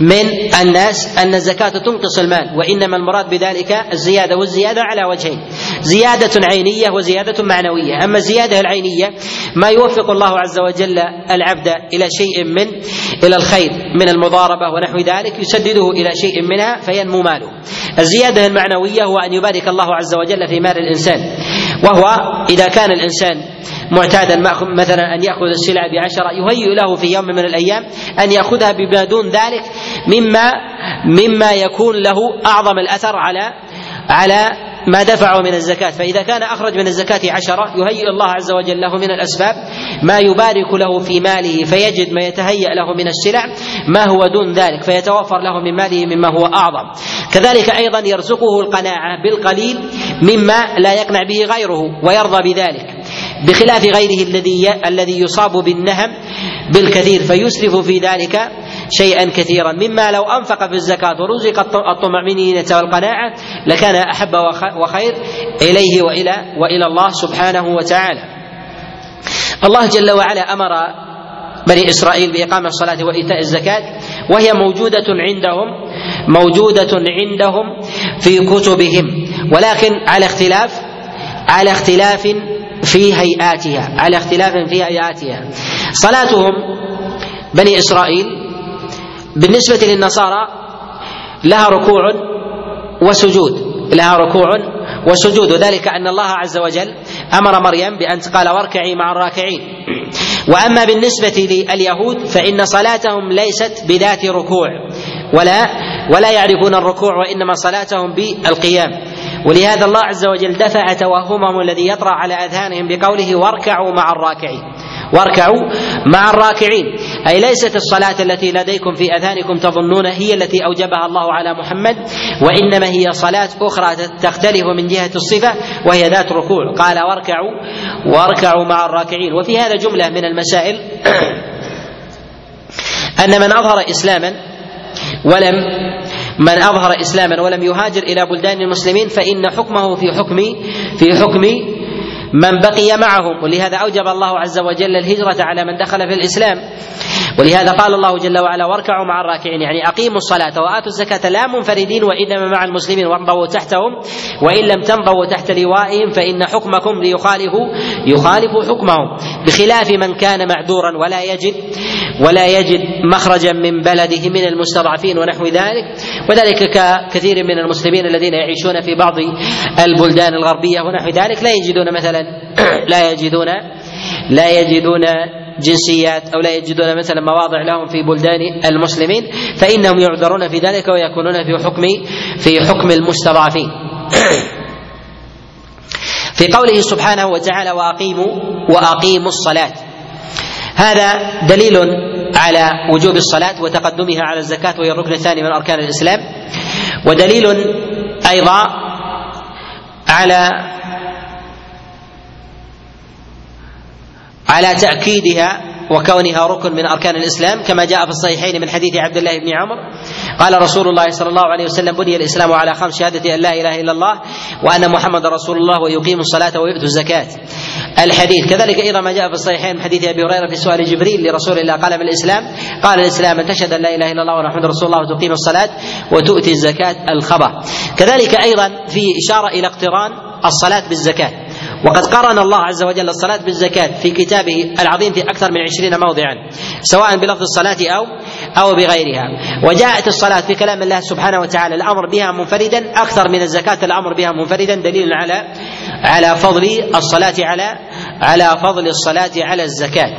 من الناس أن الزكاة تنقص المال وإنما المراد بذلك الزيادة والزيادة على وجهين زيادة عينية وزيادة معنوية. أما الزيادة العينية ما يوفق الله عز وجل العبد إلى شيء من إلى الخير من المضاربة ونحو ذلك يسدده إلى شيء منها فينمو ماله. الزيادة المعنوية هو أن يبارك الله عز وجل في مال الإنسان. وهو إذا كان الإنسان معتادا مثلا أن يأخذ السلع بعشرة يهيئ له في يوم من الأيام أن يأخذها بما دون ذلك مما مما يكون له أعظم الأثر على على ما دفعه من الزكاة. فإذا كان أخرج من الزكاة عشرة يهيئ الله عز وجل له من الأسباب. ما يبارك له في ماله فيجد ما يتهيأ له من السلع ما هو دون ذلك فيتوفر له من ماله مما هو أعظم. كذلك أيضا يرزقه القناعة بالقليل مما لا يقنع به غيره ويرضى بذلك. بخلاف غيره الذي الذي يصاب بالنهم بالكثير فيسرف في ذلك شيئا كثيرا مما لو أنفق في الزكاة ورزق الطمأنينة والقناعة لكان أحب وخير إليه والى وإلى الله سبحانه وتعالى. الله جل وعلا أمر بني إسرائيل باقامه الصلاة وإيتاء الزكاة وهي موجودة عندهم موجودة عندهم في كتبهم ولكن على اختلاف على اختلاف في هيئاتها على اختلاف في هيئاتها صلاتهم بني إسرائيل بالنسبة للنصارى لها ركوع وسجود لها ركوع وسجود. وذلك أن الله عز وجل أمر مريم بأن قال واركعي مع الراكعين. وأما بالنسبة لليهود فإن صلاتهم ليست بذات ركوع ولا ولا يعرفون الركوع وإنما صلاتهم بالقيام. ولهذا الله عز وجل دفع توهمهم الذي يطرأ على أذهانهم بقوله واركعوا مع الراكعين. واركعوا مع الراكعين. أي ليست الصلاة التي لديكم في اذهانكم تظنون هي التي أوجبها الله على محمد وإنما هي صلاة أخرى تختلف من جهة الصفة وهي ذات ركوع. قال واركعوا واركعوا مع الراكعين. وفي هذا جملة من المسائل أن من أظهر إسلاما ولم من أظهر إسلاما ولم يهاجر إلى بلدان المسلمين فإن حكمه في حكم في حكم من بقي معهم. ولهذا أوجب الله عز وجل الهجرة على من دخل في الإسلام. ولهذا قال الله جل وعلا واركعوا مع الراكعين. يعني أقيموا الصلاة وآتوا الزكاة. لا منفردين وإنما مع المسلمين. وانضوا تحتهم. وإن لم تنضوا تحت لوائهم فإن حكمكم ليخالفوا يخالف حكمهم. بخلاف من كان معذورا ولا يجد ولا يجد مخرجا من بلده من المستضعفين ونحو ذلك. وذلك ككثير من المسلمين الذين يعيشون في بعض البلدان الغربية ونحو ذلك. لا يجدون مثلا لا يجدون لا يجدون جنسيات أو لا يجدون مثلا مواضع لهم في بلدان المسلمين فإنهم يعذرون في ذلك ويكونون في حكم في حكم المستضعفين. في قوله سبحانه وتعالى واقيموا وأقيموا الصلاة هذا دليل على وجوب الصلاة وتقدمها على الزكاة وهي الركن الثاني من أركان الإسلام ودليل أيضا على على تأكيدها وكونها ركن من أركان الإسلام كما جاء في الصحيحين من حديث عبد الله بن عمر قال رسول الله صلى الله عليه وسلم بني الإسلام على خمس شهادة أن لا إله إلا الله وأن محمد رسول الله ويقيم الصلاة ويؤتوا الزكاة الحديث كذلك أيضا ما جاء في الصحيحين من حديث أبي هريرة في سؤال جبريل لرسول الله قال ما الاسلام؟ قال الإسلام أن تشهد أن لا إله إلا الله وأن محمد رسول الله وتقيم الصلاة وتؤتي الزكاة الخبر كذلك أيضا في إشارة إلى اقتران الصلاة بالزكاة وقد قرن الله عز وجل الصلاة بالزكاة في كتابه العظيم في أكثر من عشرين موضعا سواء بلفظ الصلاة أو أو بغيرها. وجاءت الصلاة في كلام الله سبحانه وتعالى الأمر بها منفردا أكثر من الزكاة الأمر بها منفردا دليل على على فضل الصلاة على على فضل الصلاة على الزكاة.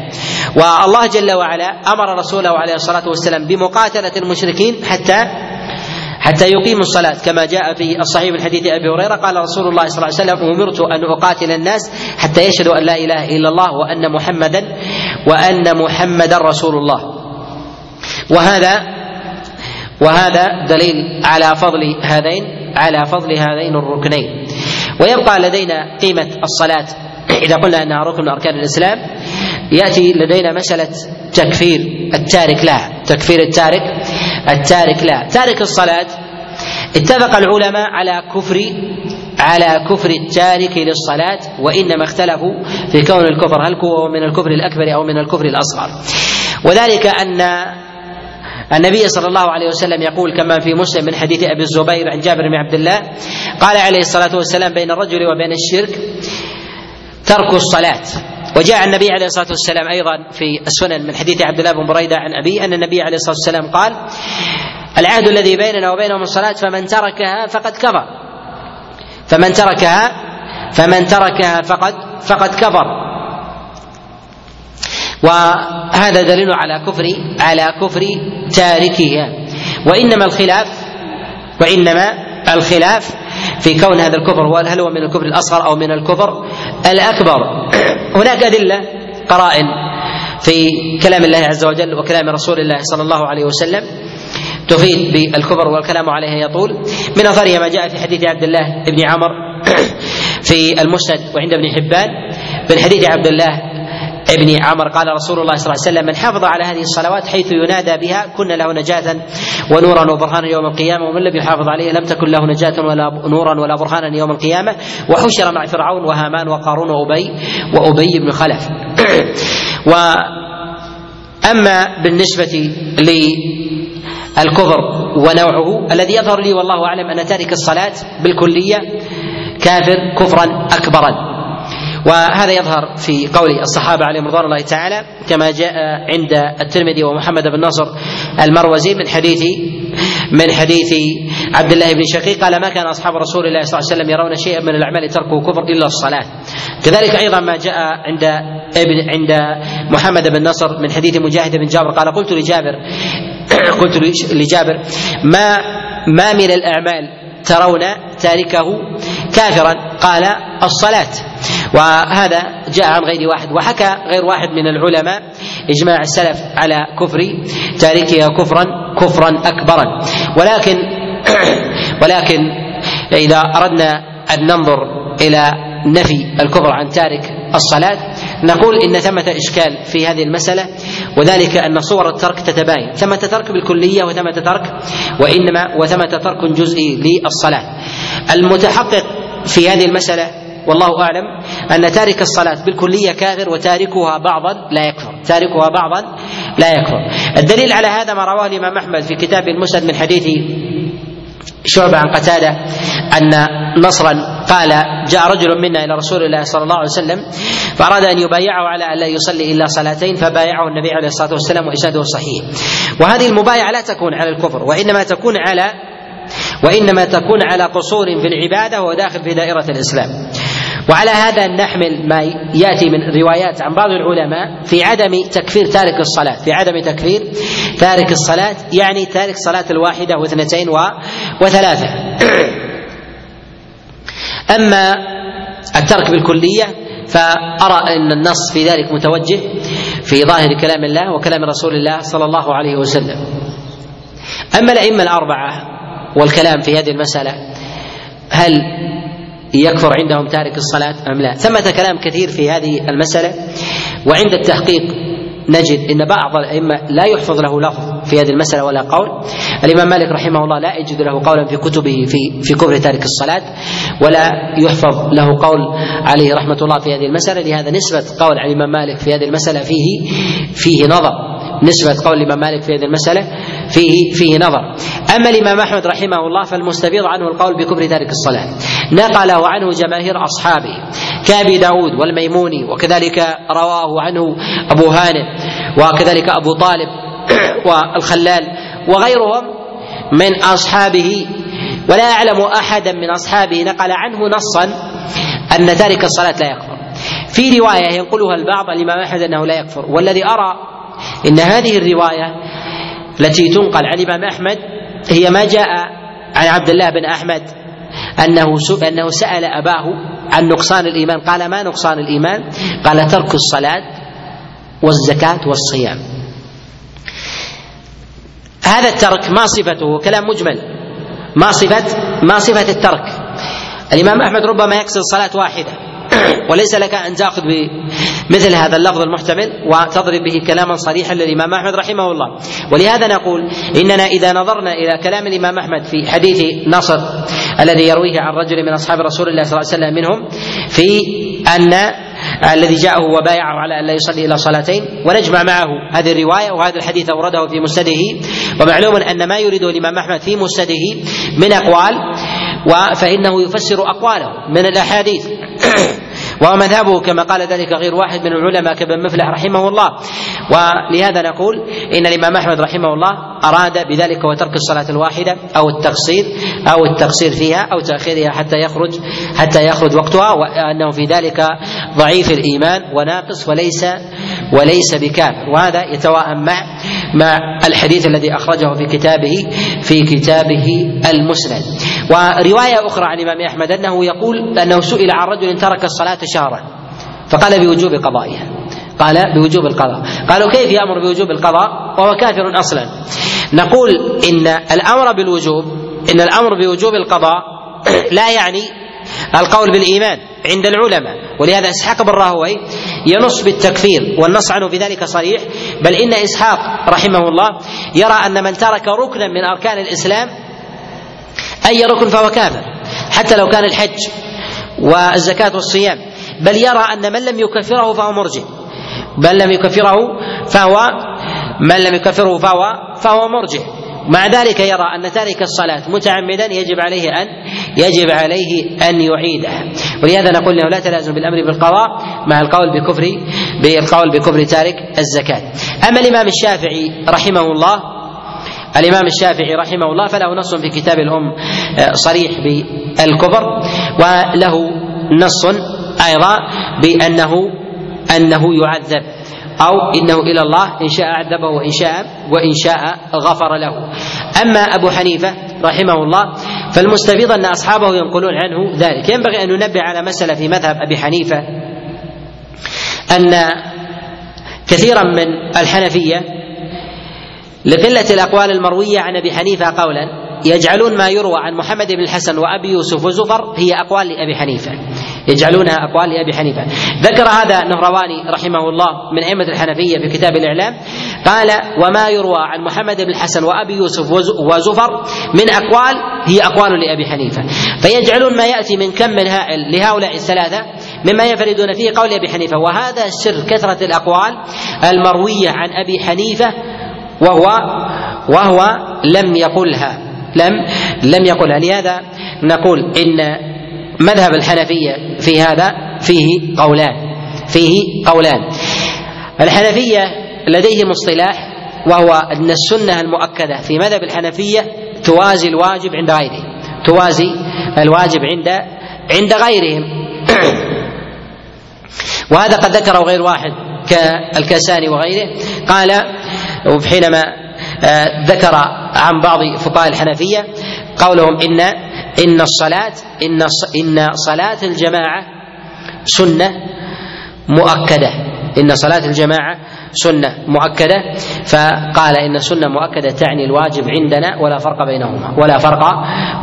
والله جل وعلا أمر رسوله عليه الصلاة والسلام بمقاتلة المشركين حتى حتى يقيموا الصلاة كما جاء في الصحيح من حديث أبي هريرة قال رسول الله صلى الله عليه وسلم أمرت أن أقاتل الناس حتى يشهدوا أن لا إله إلا الله وأن محمدا وأن محمدا رسول الله. وهذا وهذا دليل على فضل هذين على فضل هذين الركنين. ويبقى لدينا قيمة الصلاة. إذا قلنا أنها ركن من أركان الإسلام يأتي لدينا مسألة تكفير التارك لها تكفير التارك. التارك لها تارك الصلاة اتفق العلماء على كفر على كفر التارك للصلاة وإنما اختلفوا في كون الكفر هل هو من الكفر الأكبر أو من الكفر الأصغر. وذلك أن النبي صلى الله عليه وسلم يقول كما في مسلم من حديث أبي الزبير عن جابر بن عبد الله قال عليه الصلاة والسلام بين الرجل وبين الشرك ترك الصلاة. وجاء النبي عليه الصلاة والسلام أيضا في السنن من حديث عبد الله بن بريدة عن أبي أن النبي عليه الصلاة والسلام قال العهد الذي بيننا وبينهم الصلاة فمن تركها فقد كفر. فمن تركها فمن تركها فقد فقد كفر. وهذا دليل على كفر على كفر تاركها وإنما الخلاف وإنما الخلاف في كون هذا الكفر هل هو من الكفر الأصغر أو من الكفر الأكبر؟ هناك أدلة قرائن في كلام الله عز وجل وكلام رسول الله صلى الله عليه وسلم تفيد بالكفر والكلام عليها يطول. من أثرها ما جاء في حديث عبد الله بن عمر في المسند وعند ابن حبان. من حديث عبد الله ابن عمر قال رسول الله صلى الله عليه وسلم من حافظ على هذه الصلوات حيث ينادى بها كن له نجاة ونورا وبرهانا يوم القيامة ومن لم يحافظ عليه لم تكن له نجاة ولا نورا ولا برهانا يوم القيامة. وحشر مع فرعون وهامان وقارون وأبي وأبي بن خلف. و أما بالنسبة للكفر ونوعه الذي يظهر لي والله أعلم أن تارك الصلاة بالكلية كافر كفرا أكبرا. وهذا يظهر في قول الصحابة عليهم رضوان الله تعالى كما جاء عند الترمذي ومحمد بن نصر المروزي من حديث من حديث عبد الله بن شقيق قال ما كان أصحاب رسول الله صلى الله عليه وسلم يرون شيئا من الأعمال تركه كفر إلا الصلاة. كذلك أيضا ما جاء عند ابن عند محمد بن نصر من حديث مجاهد بن جابر قال قلت لجابر قلت لجابر ما ما من الأعمال ترون تاركه كافرا؟ قال الصلاة. وهذا جاء عن غير واحد وحكى غير واحد من العلماء إجماع السلف على كفر تاركها كفرا كفرا أكبرا. ولكن ولكن إذا أردنا أن ننظر إلى نفي الكفر عن تارك الصلاة نقول إن ثمة إشكال في هذه المسألة وذلك أن صور الترك تتباين. ثمة ترك بالكلية وثمة ترك وإنما وثمة ترك جزئي للصلاة. المتحقق في هذه المسألة والله أعلم أن تارك الصلاة بالكلية كافر وتاركها بعضا لا يكفر. تاركها بعضا لا يكفر. الدليل على هذا ما رواه الإمام أحمد في كتاب المسند من حديث شعبة عن قتادة أن نصرا قال جاء رجل منا إلى رسول الله صلى الله عليه وسلم فأراد أن يبايعه على أن لا يصلي إلا صلاتين فبايعه النبي عليه الصلاة والسلام وإسناده صحيح. وهذه المبايعة لا تكون على الكفر وإنما تكون على وإنما تكون على قصور في العبادة وهو داخل في دائرة الإسلام. وعلى هذا نحمل ما يأتي من روايات عن بعض العلماء في عدم تكفير تارك الصلاة، في عدم تكفير تارك الصلاة يعني تارك صلاة الواحدة واثنتين وثلاثة. أما الترك بالكلية فأرى أن النص في ذلك متوجه في ظاهر كلام الله وكلام رسول الله صلى الله عليه وسلم. أما الأئمة الأربعة والكلام في هذه المسألة هل يكفر عندهم تارك الصلاة أم لا. ثمة كلام كثير في هذه المسألة. وعند التحقيق نجد أن بعض الأئمة لا يحفظ له لفظ في هذه المسألة ولا قول. الإمام مالك رحمه الله لا يجد له قولا في كتبه في في كفر تارك الصلاة ولا يحفظ له قول عليه رحمة الله في هذه المسألة. لهذا نسبة قول عن الإمام مالك في هذه المسألة فيه فيه نظر. نسبة قول الإمام مالك في هذه المسألة فيه فيه نظر. أما الإمام أحمد رحمه الله فالمستفيض عنه القول بكفر تارك الصلاة. نقله عنه جماهير أصحابه كأبي داود والميموني وكذلك رواه عنه أبو هانئ وكذلك أبو طالب والخلال وغيرهم من أصحابه. ولا أعلم أحدا من أصحابه نقل عنه نصا أن تارك الصلاة لا يكفر في رواية ينقلها البعض الإمام أحمد أنه لا يكفر. والذي أرى إن هذه الرواية التي تنقل عن الإمام أحمد هي ما جاء عن عبد الله بن أحمد أنه أنه سأل أباه عن نقصان الإيمان. قال ما نقصان الإيمان؟ قال ترك الصلاة والزكاة والصيام. هذا الترك ما صفته؟ كلام مجمل. ما صفة ما صفة الترك. الإمام أحمد ربما يقصد صلاة واحدة. وليس لك أن تأخذ بمثل هذا اللفظ المحتمل وتضرب به كلاما صريحا للإمام أحمد رحمه الله. ولهذا نقول إننا إذا نظرنا إلى كلام الإمام أحمد في حديث نصر الذي يرويه عن رجل من أصحاب رسول الله صلى الله عليه وسلم منهم في أن الذي جاءه وبايعه على أن لا يصلي إلى صلاتين ونجمع معه هذه الرواية وهذا الحديث أورده في مسنده. ومعلوم أن ما يريده الإمام أحمد في مسنده من أقوال فانه يفسر أقواله من الأحاديث. وهو مذهبه كما قال ذلك غير واحد من العلماء كابن مفلح رحمه الله. ولهذا نقول إن الإمام أحمد رحمه الله أراد بذلك وترك الصلاة الواحدة أو التقصير أو التقصير فيها أو تأخيرها حتى يخرج حتى يخرج وقتها وأنه في ذلك ضعيف الإيمان وناقص وليس وليس بكافر وهذا يتواءم مع مع الحديث الذي أخرجه في كتابه في كتابه المسند. ورواية أخرى عن الإمام أحمد أنه يقول أنه سئل عن رجل ترك الصلاة شهرا فقال بوجوب قضائها. قال بوجوب القضاء. قالوا كيف يأمر بوجوب القضاء؟ وهو كافر أصلا. نقول إن الأمر بالوجوب إن الأمر بوجوب القضاء لا يعني القول بالإيمان عند العلماء ولهذا إسحاق بن راهوي ينص بالتكفير والنص عنه في ذلك صريح بل إن إسحاق رحمه الله يرى أن من ترك ركنا من أركان الإسلام أي ركن فهو كافر حتى لو كان الحج والزكاة والصيام بل يرى أن من لم يكفره فهو مرجئ بل لم يكفره فهو من لم يكفره فهو فهو مرجئ. مع ذلك يرى أن تارك الصلاة متعمدا يجب عليه ان يجب عليه أن يعيدها ولهذا نقول إنه لا تلازم بالأمر بالقضاء مع القول بكفر بالقول بكفر تارك الزكاة. أما الإمام الشافعي رحمه الله الإمام الشافعي رحمه الله فله نص في كتاب الأم صريح بالكفر وله نص أيضا بانه أنه يعذب. أو إنه إلى الله إن شاء عذبه وإن شاء وإن شاء غفر له. أما أبو حنيفة رحمه الله فالمستفيض أن أصحابه ينقلون عنه ذلك. ينبغي أن ننبه على مسألة في مذهب أبي حنيفة أن كثيرا من الحنفية لقلة الأقوال المروية عن أبي حنيفة قولا. يجعلون ما يروى عن محمد بن الحسن وأبي يوسف وزفر هي أقوال لأبي حنيفة. يجعلونها أقوال لأبي حنيفة. ذكر هذا النهرواني رحمه الله من أئمة الحنفية في كتاب الإعلام. قال وما يروى عن محمد بن الحسن وأبي يوسف وزفر من أقوال هي أقوال لأبي حنيفة. فيجعلون ما يأتي من كم من هائل لهؤلاء الثلاثة مما يفردون فيه قول أبي حنيفة. وهذا سر كثرة الأقوال المروية عن أبي حنيفة وهو وهو لم يقلها. لم لم يقلها. لهذا نقول إن مذهب الحنفية في هذا فيه قولان فيه قولان. الحنفية لديهم اصطلاح وهو أن السنة المؤكدة في مذهب الحنفية توازي الواجب عند غيره توازي الواجب عند عند غيرهم. وهذا قد ذكره غير واحد كالكاساني وغيره قال حينما ذكر عن بعض فقهاء الحنفية قولهم إن إن الصلاة إن إن صلاة الجماعة سنة مؤكدة. إن صلاة الجماعة سنة مؤكدة فقال إن السنة مؤكدة تعني الواجب عندنا ولا فرق بينهما. ولا فرق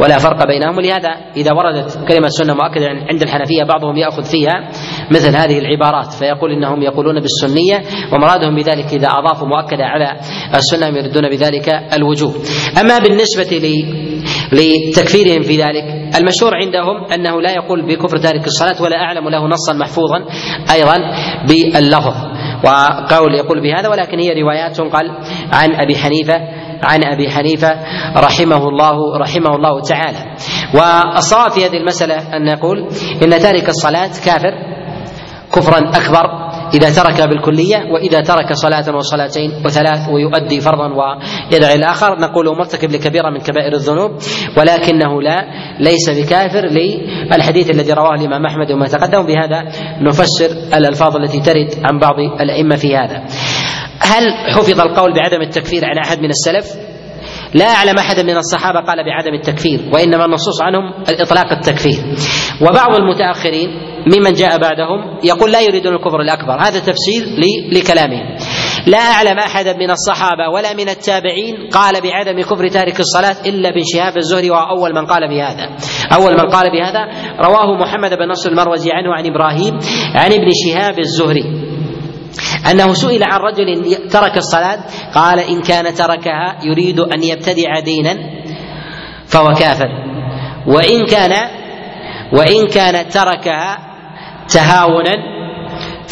ولا فرق بينهم. لهذا إذا وردت كلمة سنة مؤكدة عند الحنفية بعضهم يأخذ فيها مثل هذه العبارات فيقول إنهم يقولون بالسنية ومرادهم بذلك إذا أضافوا مؤكدة على السنة يردون بذلك الوجوب. أما بالنسبة لتكفيرهم في ذلك المشهور عندهم أنه لا يقول بكفر تارك الصلاة ولا أعلم له نصا محفوظا أيضا باللفظ. وقول يقول بهذا ولكن هي روايات قال عن أبي حنيفة عن أبي حنيفة رحمه الله رحمه الله تعالى. والصواب في هذه المسألة أن نقول إن تارك الصلاة كافر كفرا أكبر إذا ترك بالكلية وإذا ترك صلاة وصلاتين وثلاث ويؤدي فرضا ويدعي الآخر نقول مرتكب لكبيرة من كبائر الذنوب ولكنه لا ليس بكافر للحديث الذي رواه الإمام أحمد وما تقدم. بهذا نفسر الألفاظ التي ترد عن بعض الأئمة في هذا. هل حفظ القول بعدم التكفير عن أحد من السلف؟ لا أعلم أحدا من الصحابة قال بعدم التكفير وإنما النصوص عنهم الإطلاق التكفير. وبعض المتأخرين ممن جاء بعدهم يقول لا يريدون الكفر الأكبر. هذا تفسير لكلامهم لا أعلم أحدا من الصحابة ولا من التابعين قال بعدم كفر تارك الصلاة إلا بن شهاب الزهري وهو أول من قال بهذا. أول من قال بهذا. رواه محمد بن نصر المروزي عنه عن إبراهيم عن ابن شهاب الزهري. أنه سئل عن رجل ترك الصلاة قال إن كان تركها يريد أن يبتدع دينا فهو كافر. وإن كان وإن كان تركها تهاونا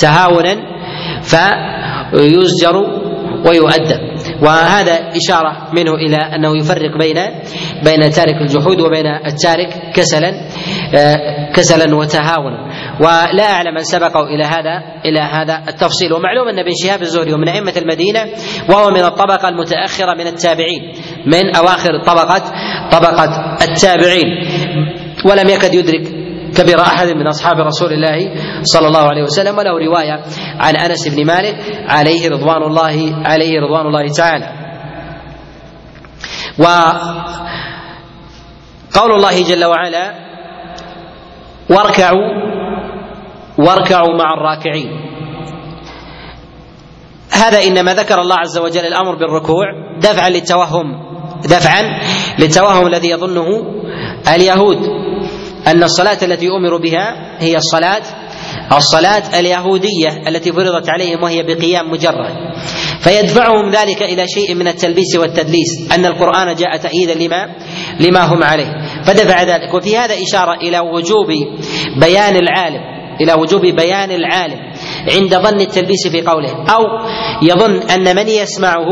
تهاونا فيزجر ويؤدب. وهذا إشارة منه إلى أنه يفرق بين بين تارك الجحود وبين التارك كسلا كسلا وتهاونا. ولا أعلم من سبقه إلى هذا إلى هذا التفصيل. ومعلوم أن ابن شهاب الزهري من أئمة المدينة وهو من الطبقة المتأخرة من التابعين من أواخر طبقة طبقة التابعين. ولم يكد يدرك كبر أحد من أصحاب رسول الله صلى الله عليه وسلم وله رواية عن أنس بن مالك عليه رضوان الله عليه رضوان الله تعالى. وقول الله جل وعلا واركعوا واركعوا مع الراكعين هذا إنما ذكر الله عز وجل الأمر بالركوع دفعا للتوهم دفعا للتوهم الذي يظنه اليهود أن الصلاة التي أمروا بها هي الصلاة الصلاة اليهودية التي فرضت عليهم وهي بقيام مجرد. فيدفعهم ذلك إلى شيء من التلبيس والتدليس أن القرآن جاء تأييدا لما لما هم عليه. فدفع ذلك. وفي هذا إشارة إلى وجوب بيان العالم إلى وجوب بيان العالم عند ظن التلبيس في قوله. أو يظن أن من يسمعه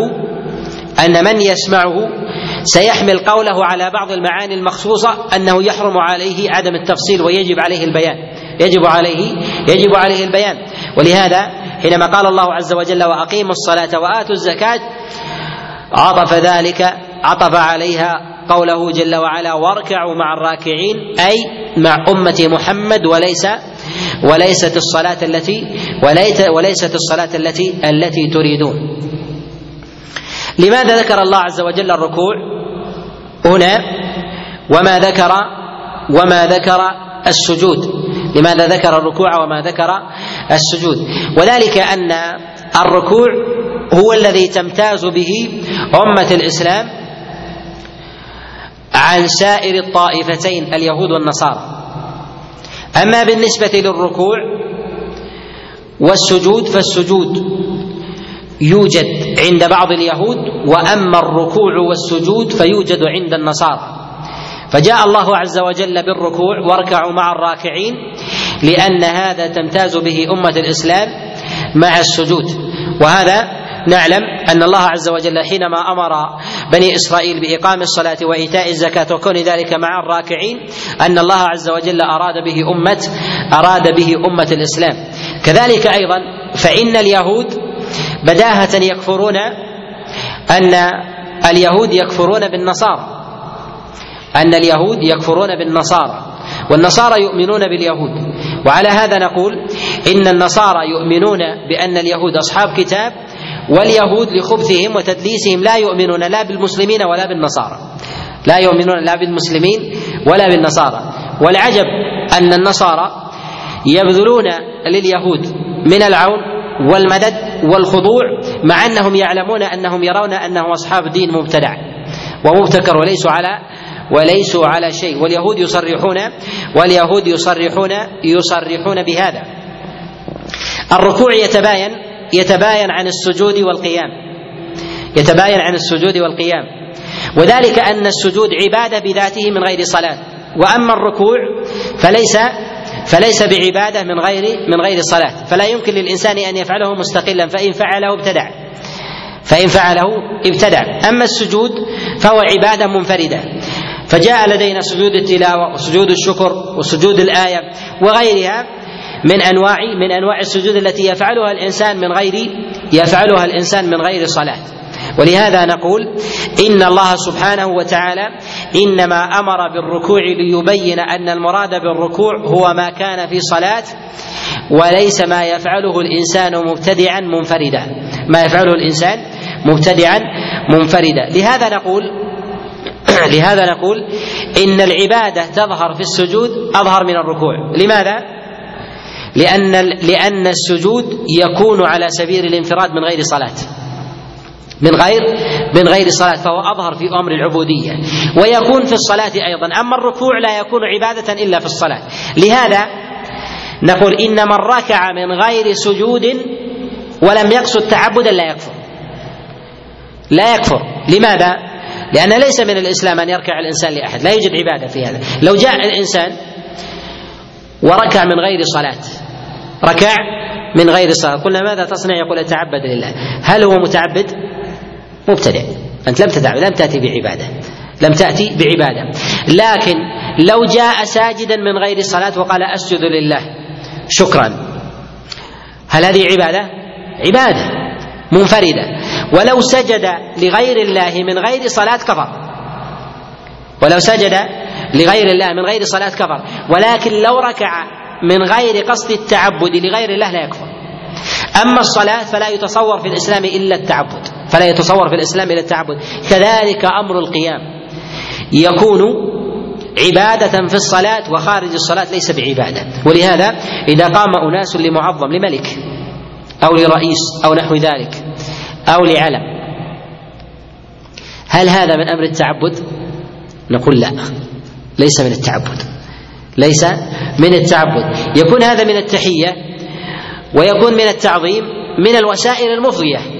أن من يسمعه سيحمل قوله على بعض المعاني المخصوصة أنه يحرم عليه عدم التفصيل ويجب عليه البيان. يجب عليه يجب عليه البيان. ولهذا حينما قال الله عز وجل وأقيموا الصلاة وآتوا الزكاة عطف ذلك عطف عليها قوله جل وعلا واركعوا مع الراكعين أي مع أمة محمد وليس وليست الصلاة التي وليست الصلاة التي التي تريدون. لماذا ذكر الله عز وجل الركوع هنا؟ وما ذكر وما ذكر السجود. لماذا ذكر الركوع وما ذكر السجود؟ وذلك أن الركوع هو الذي تمتاز به أمة الإسلام عن سائر الطائفتين اليهود والنصارى. أما بالنسبة للركوع والسجود فالسجود يوجد عند بعض اليهود وأما الركوع والسجود فيوجد عند النصارى. فجاء الله عز وجل بالركوع واركعوا مع الراكعين لأن هذا تمتاز به أمة الإسلام مع السجود. وهذا نعلم أن الله عز وجل حينما أمر بني إسرائيل بإقام الصلاة وإيتاء الزكاة وكون ذلك مع الراكعين أن الله عز وجل أراد به أمة أراد به أمة الإسلام. كذلك أيضا فإن اليهود بداهة يكفرون أن اليهود يكفرون بالنصارى. أن اليهود يكفرون بالنصارى. والنصارى يؤمنون باليهود. وعلى هذا نقول إن النصارى يؤمنون بأن اليهود أصحاب كتاب واليهود لخبثهم وتدليسهم لا يؤمنون لا بالمسلمين ولا بالنصارى. لا يؤمنون لا بالمسلمين ولا بالنصارى. والعجب أن النصارى يبذلون لليهود من العون والمدد والخضوع مع أنهم يعلمون أنهم يرون انهم أصحاب دين مبتدع ومبتكر وليسوا على وليسوا على شيء. واليهود يصرحون واليهود يصرحون يصرحون بهذا. الركوع يتباين يتباين عن السجود والقيام. يتباين عن السجود والقيام. وذلك أن السجود عبادة بذاته من غير صلاة. وأما الركوع فليس فليس بعبادة من غير من غير صلاه فلا يمكن للإنسان أن يفعله مستقلا فإن فعله ابتدع. فإن فعله ابتدع. أما السجود فهو عبادة منفردة. فجاء لدينا سجود التلاوة وسجود الشكر وسجود الآية وغيرها من أنواع من أنواع السجود التي يفعلها الإنسان من غير يفعلها الإنسان من غير صلاه ولهذا نقول إن الله سبحانه وتعالى إنما أمر بالركوع ليبين أن المراد بالركوع هو ما كان في صلاة وليس ما يفعله الإنسان مبتدعا منفردا. ما يفعله الإنسان مبتدعا منفردا. لهذا نقول لهذا نقول إن العبادة تظهر في السجود أظهر من الركوع. لماذا؟ لأن لأن السجود يكون على سبيل الانفراد من غير صلاة. من غير من غير صلاة فهو أظهر في أمر العبودية. ويكون في الصلاة أيضا. أما الركوع لا يكون عبادة إلا في الصلاة. لهذا نقول إن من ركع من غير سجود ولم يقصد تعبدا لا يكفر. لا يكفر. لماذا؟ لأن ليس من الإسلام أن يركع الإنسان لأحد. لا يوجد عبادة في هذا. لو جاء الإنسان وركع من غير صلاة ركع من غير صلاة قلنا ماذا تصنع؟ يقول أتعبد لله. هل هو متعبد؟ مبتدع. أنت لم تدع لم تأتي بعبادة. لم تأتي بعبادة. لكن لو جاء ساجدا من غير صلاة وقال أسجد لله شكرا. هل هذه عبادة؟ عبادة. منفردة. ولو سجد لغير الله من غير صلاة كفر. ولو سجد لغير الله من غير صلاة كفر. ولكن لو ركع من غير قصد التعبد لغير الله لا يكفر. أما الصلاة فلا يتصور في الإسلام إلا التعبد. فلا يتصور في الإسلام إلا التعبد. كذلك أمر القيام. يكون عبادة في الصلاة وخارج الصلاة ليس بعبادة. ولهذا إذا قام أناس لمعظم لملك أو لرئيس أو نحو ذلك أو لعلم هل هذا من أمر التعبد؟ نقول لا. ليس من التعبد. ليس من التعبد. يكون هذا من التحية ويكون من التعظيم من الوسائل المفضية.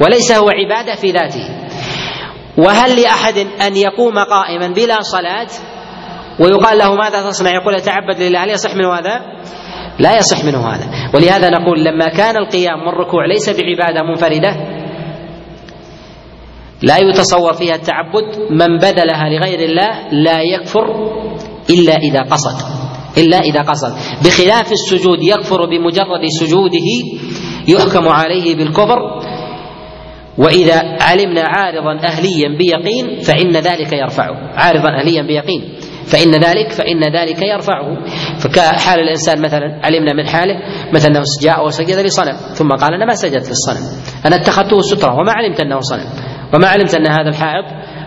وليس هو عبادة في ذاته. وهل لأحد أن يقوم قائما بلا صلاة؟ ويقال له ماذا تصنع؟ يقول أتعبد لله هل يصح منه هذا؟ لا يصح منه هذا. ولهذا نقول لما كان القيام والركوع ليس بعبادة منفردة لا يتصور فيها التعبد من بذلها لغير الله لا يكفر إلا إذا قصد. إلا إذا قصد. بخلاف السجود يكفر بمجرد سجوده يحكم عليه بالكفر وإذا علمنا عارضا أهليا بيقين فإن ذلك يرفعه. عارضا أهليا بيقين. فإن ذلك فإن ذلك يرفعه. فكحال الإنسان مثلا علمنا من حاله مثلا أنه جاء وسجد لصنم ثم قال أنا ما سجدت للصنم. أنا اتخذته سترة وما علمت أنه صنم. وما علمت أن هذا الحائط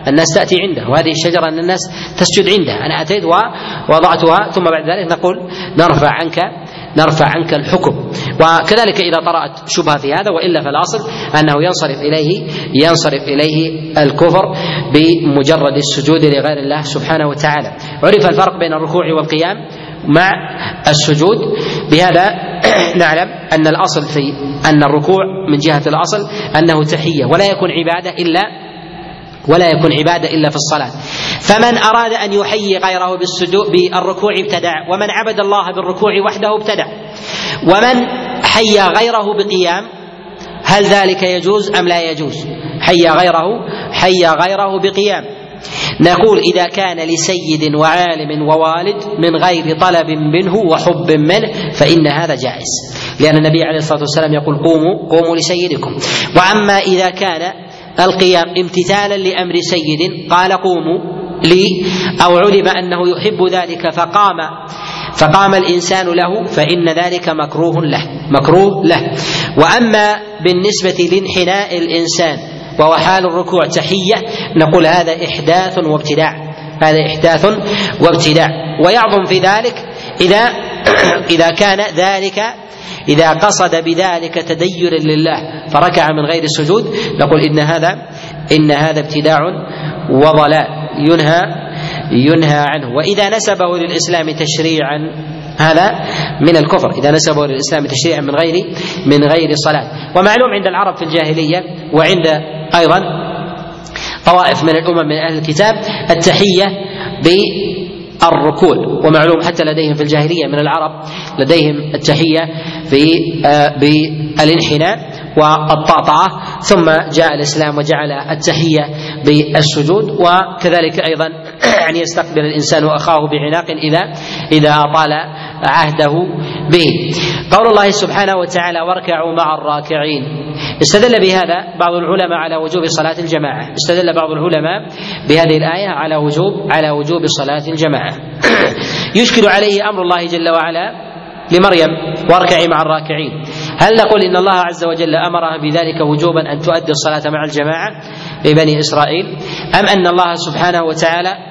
الناس تأتي عنده وهذه الشجرة أن الناس تسجد عنده. أنا أتيت ووضعتها ثم بعد ذلك نقول نرفع عنك نرفع عنك الحكم. وكذلك إذا طرأت شبهة في هذا وإلا فالأصل أنه ينصرف إليه ينصرف إليه الكفر بمجرد السجود لغير الله سبحانه وتعالى. عرف الفرق بين الركوع والقيام مع السجود. بهذا نعلم أن الأصل في أن الركوع من جهة الأصل أنه تحية ولا يكون عبادة إلا ولا يكون عبادة إلا في الصلاة. فمن أراد أن يحيي غيره بالسجود بالركوع ابتدع ومن عبد الله بالركوع وحده ابتدع. ومن حيا غيره بقيام هل ذلك يجوز أم لا يجوز؟ حيا غيره حيا غيره بقيام. نقول إذا كان لسيد وعالم ووالد من غير طلب منه وحب منه فإن هذا جائز. لأن النبي عليه الصلاة والسلام يقول قوموا قوموا لسيدكم. وأما إذا كان القيام امتثالا لأمر سيد قال قوموا لي أو علم أنه يحب ذلك فقام فقام الإنسان له فإن ذلك مكروه له مكروه له وأما بالنسبة لانحناء الإنسان وهو حال الركوع تحية نقول هذا إحداث وابتداع هذا إحداث وابتداع ويعظم في ذلك إذا إذا كان ذلك إذا قصد بذلك تدينا لله فركع من غير سجود نقول إن هذا إن هذا ابتداع وضلال ينهى ينهى عنه. وإذا نسبه للإسلام تشريعا هذا من الكفر. إذا نسبه للإسلام تشريعا من غير من غير صلاة. ومعلوم عند العرب في الجاهلية وعند أيضا طوائف من الأمم من أهل الكتاب التحية بالركوع ومعلوم حتى لديهم في الجاهلية من العرب لديهم التحية بالانحناء والطاطعة ثم جاء الإسلام وجعل التحية بالسجود وكذلك أيضا أن يستقبل الإنسان أخاه بعناق إذا إذا أطال عهده به. قول الله سبحانه وتعالى واركعوا مع الراكعين استدل بهذا بعض العلماء على وجوب صلاة الجماعة. استدل بعض العلماء بهذه الآية على وجوب على وجوب صلاة الجماعة. يشكل عليه أمر الله جل وعلا لمريم واركعي مع الراكعين هل نقول إن الله عز وجل أمرها بذلك وجوبا أن تؤدي الصلاة مع الجماعة؟ لبني إسرائيل؟ أم أن الله سبحانه وتعالى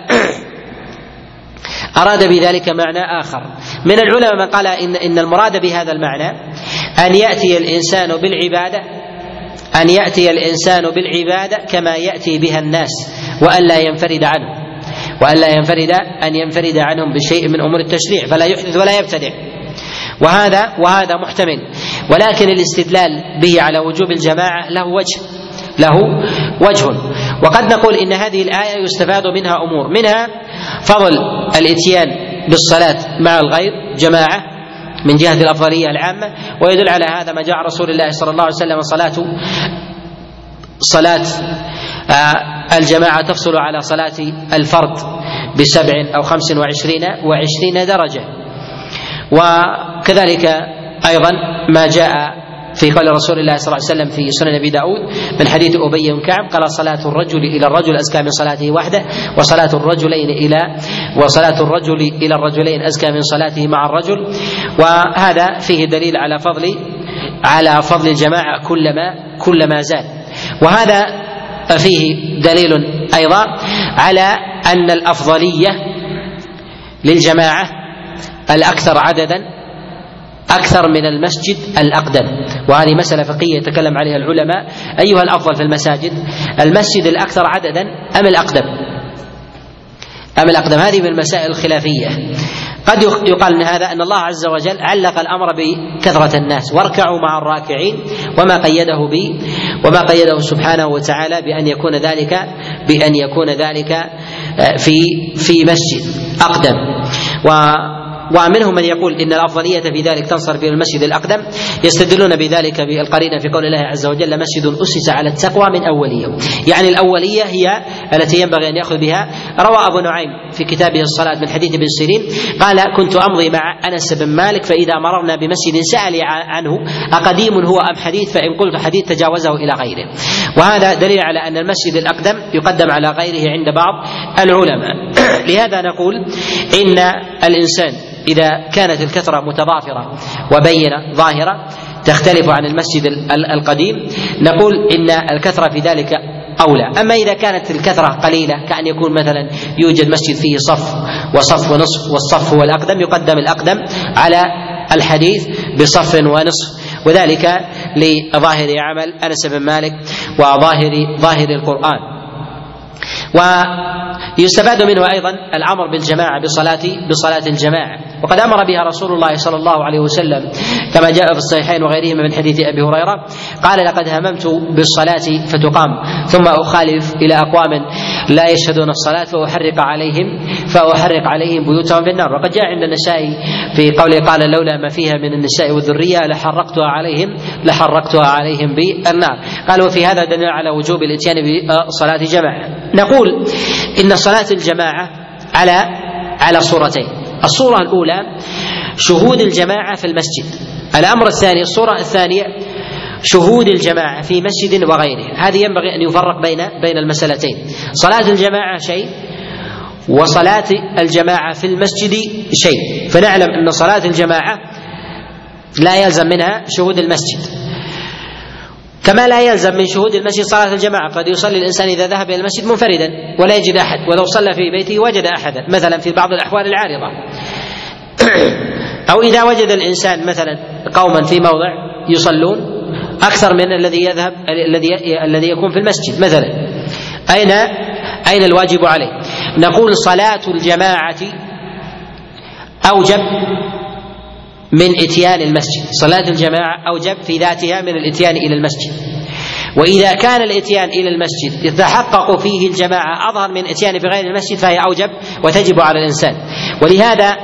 أراد بذلك معنى آخر. من العلماء من قال إن إن المراد بهذا المعنى أن يأتي الإنسان بالعبادة أن يأتي الإنسان بالعبادة كما يأتي بها الناس وأن لا ينفرد عنه وأن لا ينفرد أن ينفرد عنهم بشيء من أمور التشريع فلا يحدث ولا يبتدع. وهذا وهذا محتمل. ولكن الاستدلال به على وجوب الجماعة له وجه. له وجه. وقد نقول إن هذه الآية يستفاد منها أمور منها فضل الإتيان بالصلاة مع الغير جماعة من جهة الأفضلية العامة ويدل على هذا ما جاء رسول الله صلى الله عليه وسلم صلاه صلاة الجماعة تفصل على صلاة الفرد بسبع أو خمس وعشرين وعشرين درجة. وكذلك أيضا ما جاء في قول رسول الله صلى الله عليه وسلم في سنن أبي داود من حديث أبي بن كعب قال صلاة الرجل إلى الرجل أزكى من صلاته وحده وصلاة الرجلين إلى وصلاة الرجل إلى الرجلين أزكى من صلاته مع الرجل. وهذا فيه دليل على فضل على فضل الجماعة كلما كلما زاد. وهذا فيه دليل أيضا على أن الأفضلية للجماعة الأكثر عددا أكثر من المسجد الأقدم. وهذه مسألة فقهية يتكلم عليها العلماء. أيها الأفضل في المساجد المسجد الأكثر عددا أم الأقدم؟ أم الأقدم؟ هذه من المسائل الخلافية. قد يقال ان هذا أن الله عز وجل علق الأمر بكثرة الناس. واركعوا مع الراكعين وما قيده ب وما قيده سبحانه وتعالى بأن يكون ذلك بأن يكون ذلك في في مسجد أقدم. و ومنهم من يقول إن الأفضلية في ذلك تنصرف إلى المسجد الأقدم يستدلون بذلك بالقرينه في قول الله عز وجل مسجد أسس على التقوى من اول يوم يعني الأولية هي التي ينبغي أن يأخذ بها. روى أبو نعيم في كتابه الصلاة من حديث ابن سيرين قال كنت أمضي مع أنس بن مالك فإذا مررنا بمسجد سالي عنه أقديم هو أم حديث؟ فإن قلت حديث تجاوزه إلى غيره وهذا دليل على أن المسجد الأقدم يقدم على غيره عند بعض العلماء. لهذا نقول إن الإنسان إذا كانت الكثرة متضافرة وبينة ظاهرة تختلف عن المسجد القديم نقول إن الكثرة في ذلك أولى. أما إذا كانت الكثرة قليلة كأن يكون مثلا يوجد مسجد فيه صف وصف ونصف والصف هو الأقدم يقدم الأقدم على الحديث بصف ونصف. وذلك لظاهر عمل أنس بن مالك وظاهر ظاهر القرآن. ويستفاد منه أيضا الأمر بالجماعة بصلاه بصلاة الجماعة. وقد أمر بها رسول الله صلى الله عليه وسلم كما جاء في الصحيحين وغيرهما من حديث أبي هريرة قال لقد هممت بالصلاة فتقام ثم أخالف إلى أقوام لا يشهدون الصلاة فأحرق عليهم فأحرق عليهم بيوتهم بالنار وقد جاء عند النسائي في قوله قال لولا ما فيها من النساء والذرية لحرقتها عليهم لحرقتها عليهم بالنار. قال وفي هذا دليل على وجوب الاتيان بصلاة جماعة. نقول إن صلاة الجماعة على على صورتين. الصورة الأولى شهود الجماعة في المسجد. الأمر الثاني الصورة الثانية شهود الجماعة في مسجد وغيره. هذه ينبغي أن يفرق بين بين المسألتين. صلاة الجماعة شيء وصلاة الجماعة في المسجد شيء. فنعلم أن صلاة الجماعة لا يلزم منها شهود المسجد. كما لا يلزم من شهود المسجد صلاة الجماعة قد يصلي الإنسان إذا ذهب إلى المسجد منفردا ولا يجد أحد ولو صلى في بيته وجد أحدا مثلا في بعض الأحوال العارضة. أو إذا وجد الإنسان مثلا قوما في موضع يصلون أكثر من الذي يذهب الذي الذي يكون في المسجد مثلا. أين؟ أين الواجب عليه؟ نقول صلاة الجماعة أوجب من إتيان المسجد صلاة الجماعة أوجب في ذاتها من الإتيان إلى المسجد. وإذا كان الإتيان إلى المسجد يتحقق فيه الجماعة أظهر من إتيان في غير المسجد فهي أوجب وتجب على الإنسان. ولهذا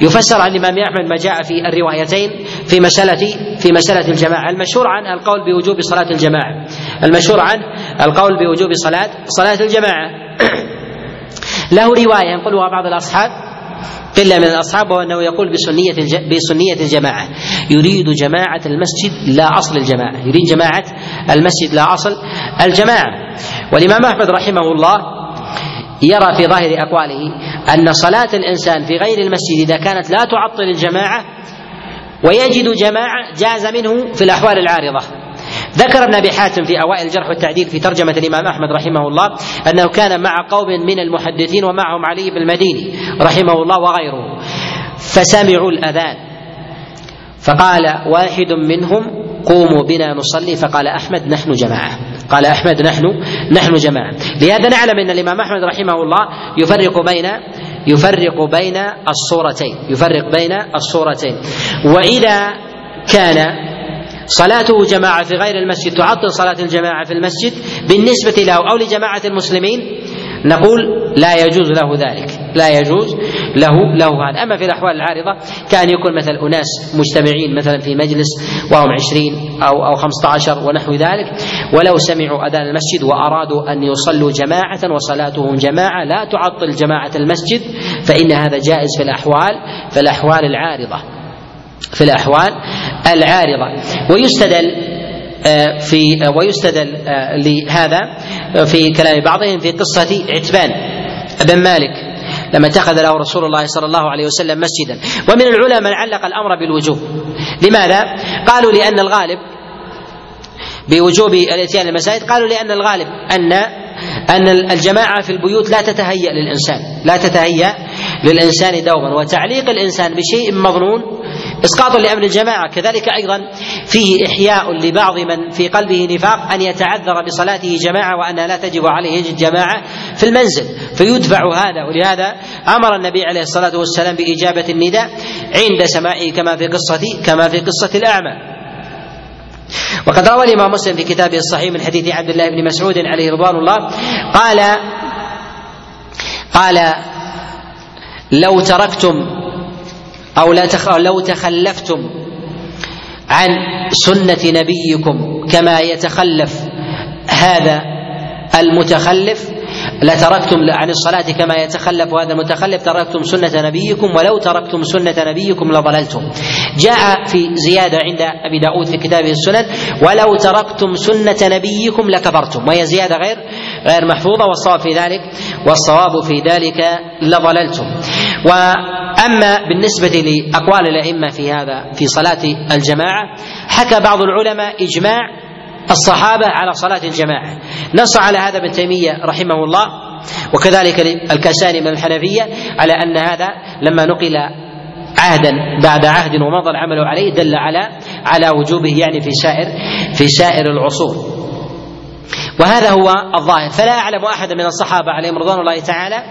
يفسر عن الإمام أحمد ما جاء في الروايتين في مسألة في مسألة الجماعة المشهور عن القول بوجوب صلاة الجماعة. المشهور عن القول بوجوب صلاة صلاة الجماعة. له رواية ينقلها بعض الأصحاب قلة من الأصحاب وأنه يقول بسنية بسنية الجماعة. يريد جماعة المسجد لا أصل الجماعة يريد جماعة المسجد لا أصل الجماعة. والإمام أحمد رحمه الله يرى في ظاهر أقواله أن صلاة الإنسان في غير المسجد إذا كانت لا تعطل الجماعة ويجد جماعة جاز منه في الأحوال العارضة. ذكر ابن أبي حاتم في أوائل الجرح والتعديل في ترجمة الإمام أحمد رحمه الله أنه كان مع قوم من المحدثين ومعهم علي بن المديني رحمه الله وغيره. فسمعوا الأذان. فقال واحد منهم قوموا بنا نصلي. فقال أحمد نحن جماعة. قال أحمد نحن نحن جماعة. لهذا نعلم أن الإمام أحمد رحمه الله يفرق بين يفرق بين الصورتين. يفرق بين الصورتين. وإذا كان صلاته جماعة في غير المسجد تعطل صلاة الجماعة في المسجد بالنسبة له أو لجماعة المسلمين؟ نقول لا يجوز له ذلك لا يجوز له له هذا. أما في الأحوال العارضة كان يكون مثل أناس مجتمعين مثلا في مجلس وهم عشرين أو أو خمسة عشر ونحو ذلك ولو سمعوا أذان المسجد وأرادوا أن يصلوا جماعة وصلاتهم جماعة لا تعطل جماعة المسجد فإن هذا جائز في الأحوال في الأحوال العارضة. في الأحوال العارضة. ويستدل آه، في آه، ويستدل آه، لهذا في كلام بعضهم في قصة عتبان بن مالك لما اتخذ له رسول الله صلى الله عليه وسلم مسجدا. ومن العلماء من علق الأمر بالوجوب. لماذا؟ قالوا لأن الغالب بوجوب الإتيان المساجد قالوا لأن الغالب أن أن الجماعة في البيوت لا تتهيأ للإنسان لا تتهيأ للإنسان دوما وتعليق الإنسان بشيء مظنون إسقاط لأمر الجماعة. كذلك أيضا فيه إحياء لبعض من في قلبه نفاق أن يتعذر بصلاته جماعة وانها لا تجب عليه يجد جماعة في المنزل. فيدفع هذا ولهذا أمر النبي عليه الصلاة والسلام بإجابة النداء عند سماعه كما في قصة كما في قصة الأعمى. وقد روى الإمام مسلم في كتابه الصحيح من حديث عبد الله بن مسعود عليه رضوان الله قال قال لو تركتم أو لا تخ... لو تخلفتم عن سنة نبيكم كما يتخلف هذا المتخلف لتركتم عن الصلاة كما يتخلف هذا المتخلف تركتم سنة نبيكم ولو تركتم سنة نبيكم لضللتم. جاء في زيادة عند أبي داود في كتابه السنن ولو تركتم سنة نبيكم لكفرتم وهي زيادة غير غير محفوظة والصواب في ذلك والصواب في ذلك لضللتم. وأما بالنسبة لأقوال الأئمة في هذا في صلاة الجماعة حكى بعض العلماء إجماع الصحابة على صلاة الجماعة. نص على هذا ابن تيمية رحمه الله وكذلك الكاساني من الحنفية على أن هذا لما نقل عهدا بعد عهد ومضى العمل عليه دل على على وجوبه يعني في سائر في سائر العصور. وهذا هو الظاهر. فلا أعلم احدا من الصحابة عليهم رضوان الله تعالى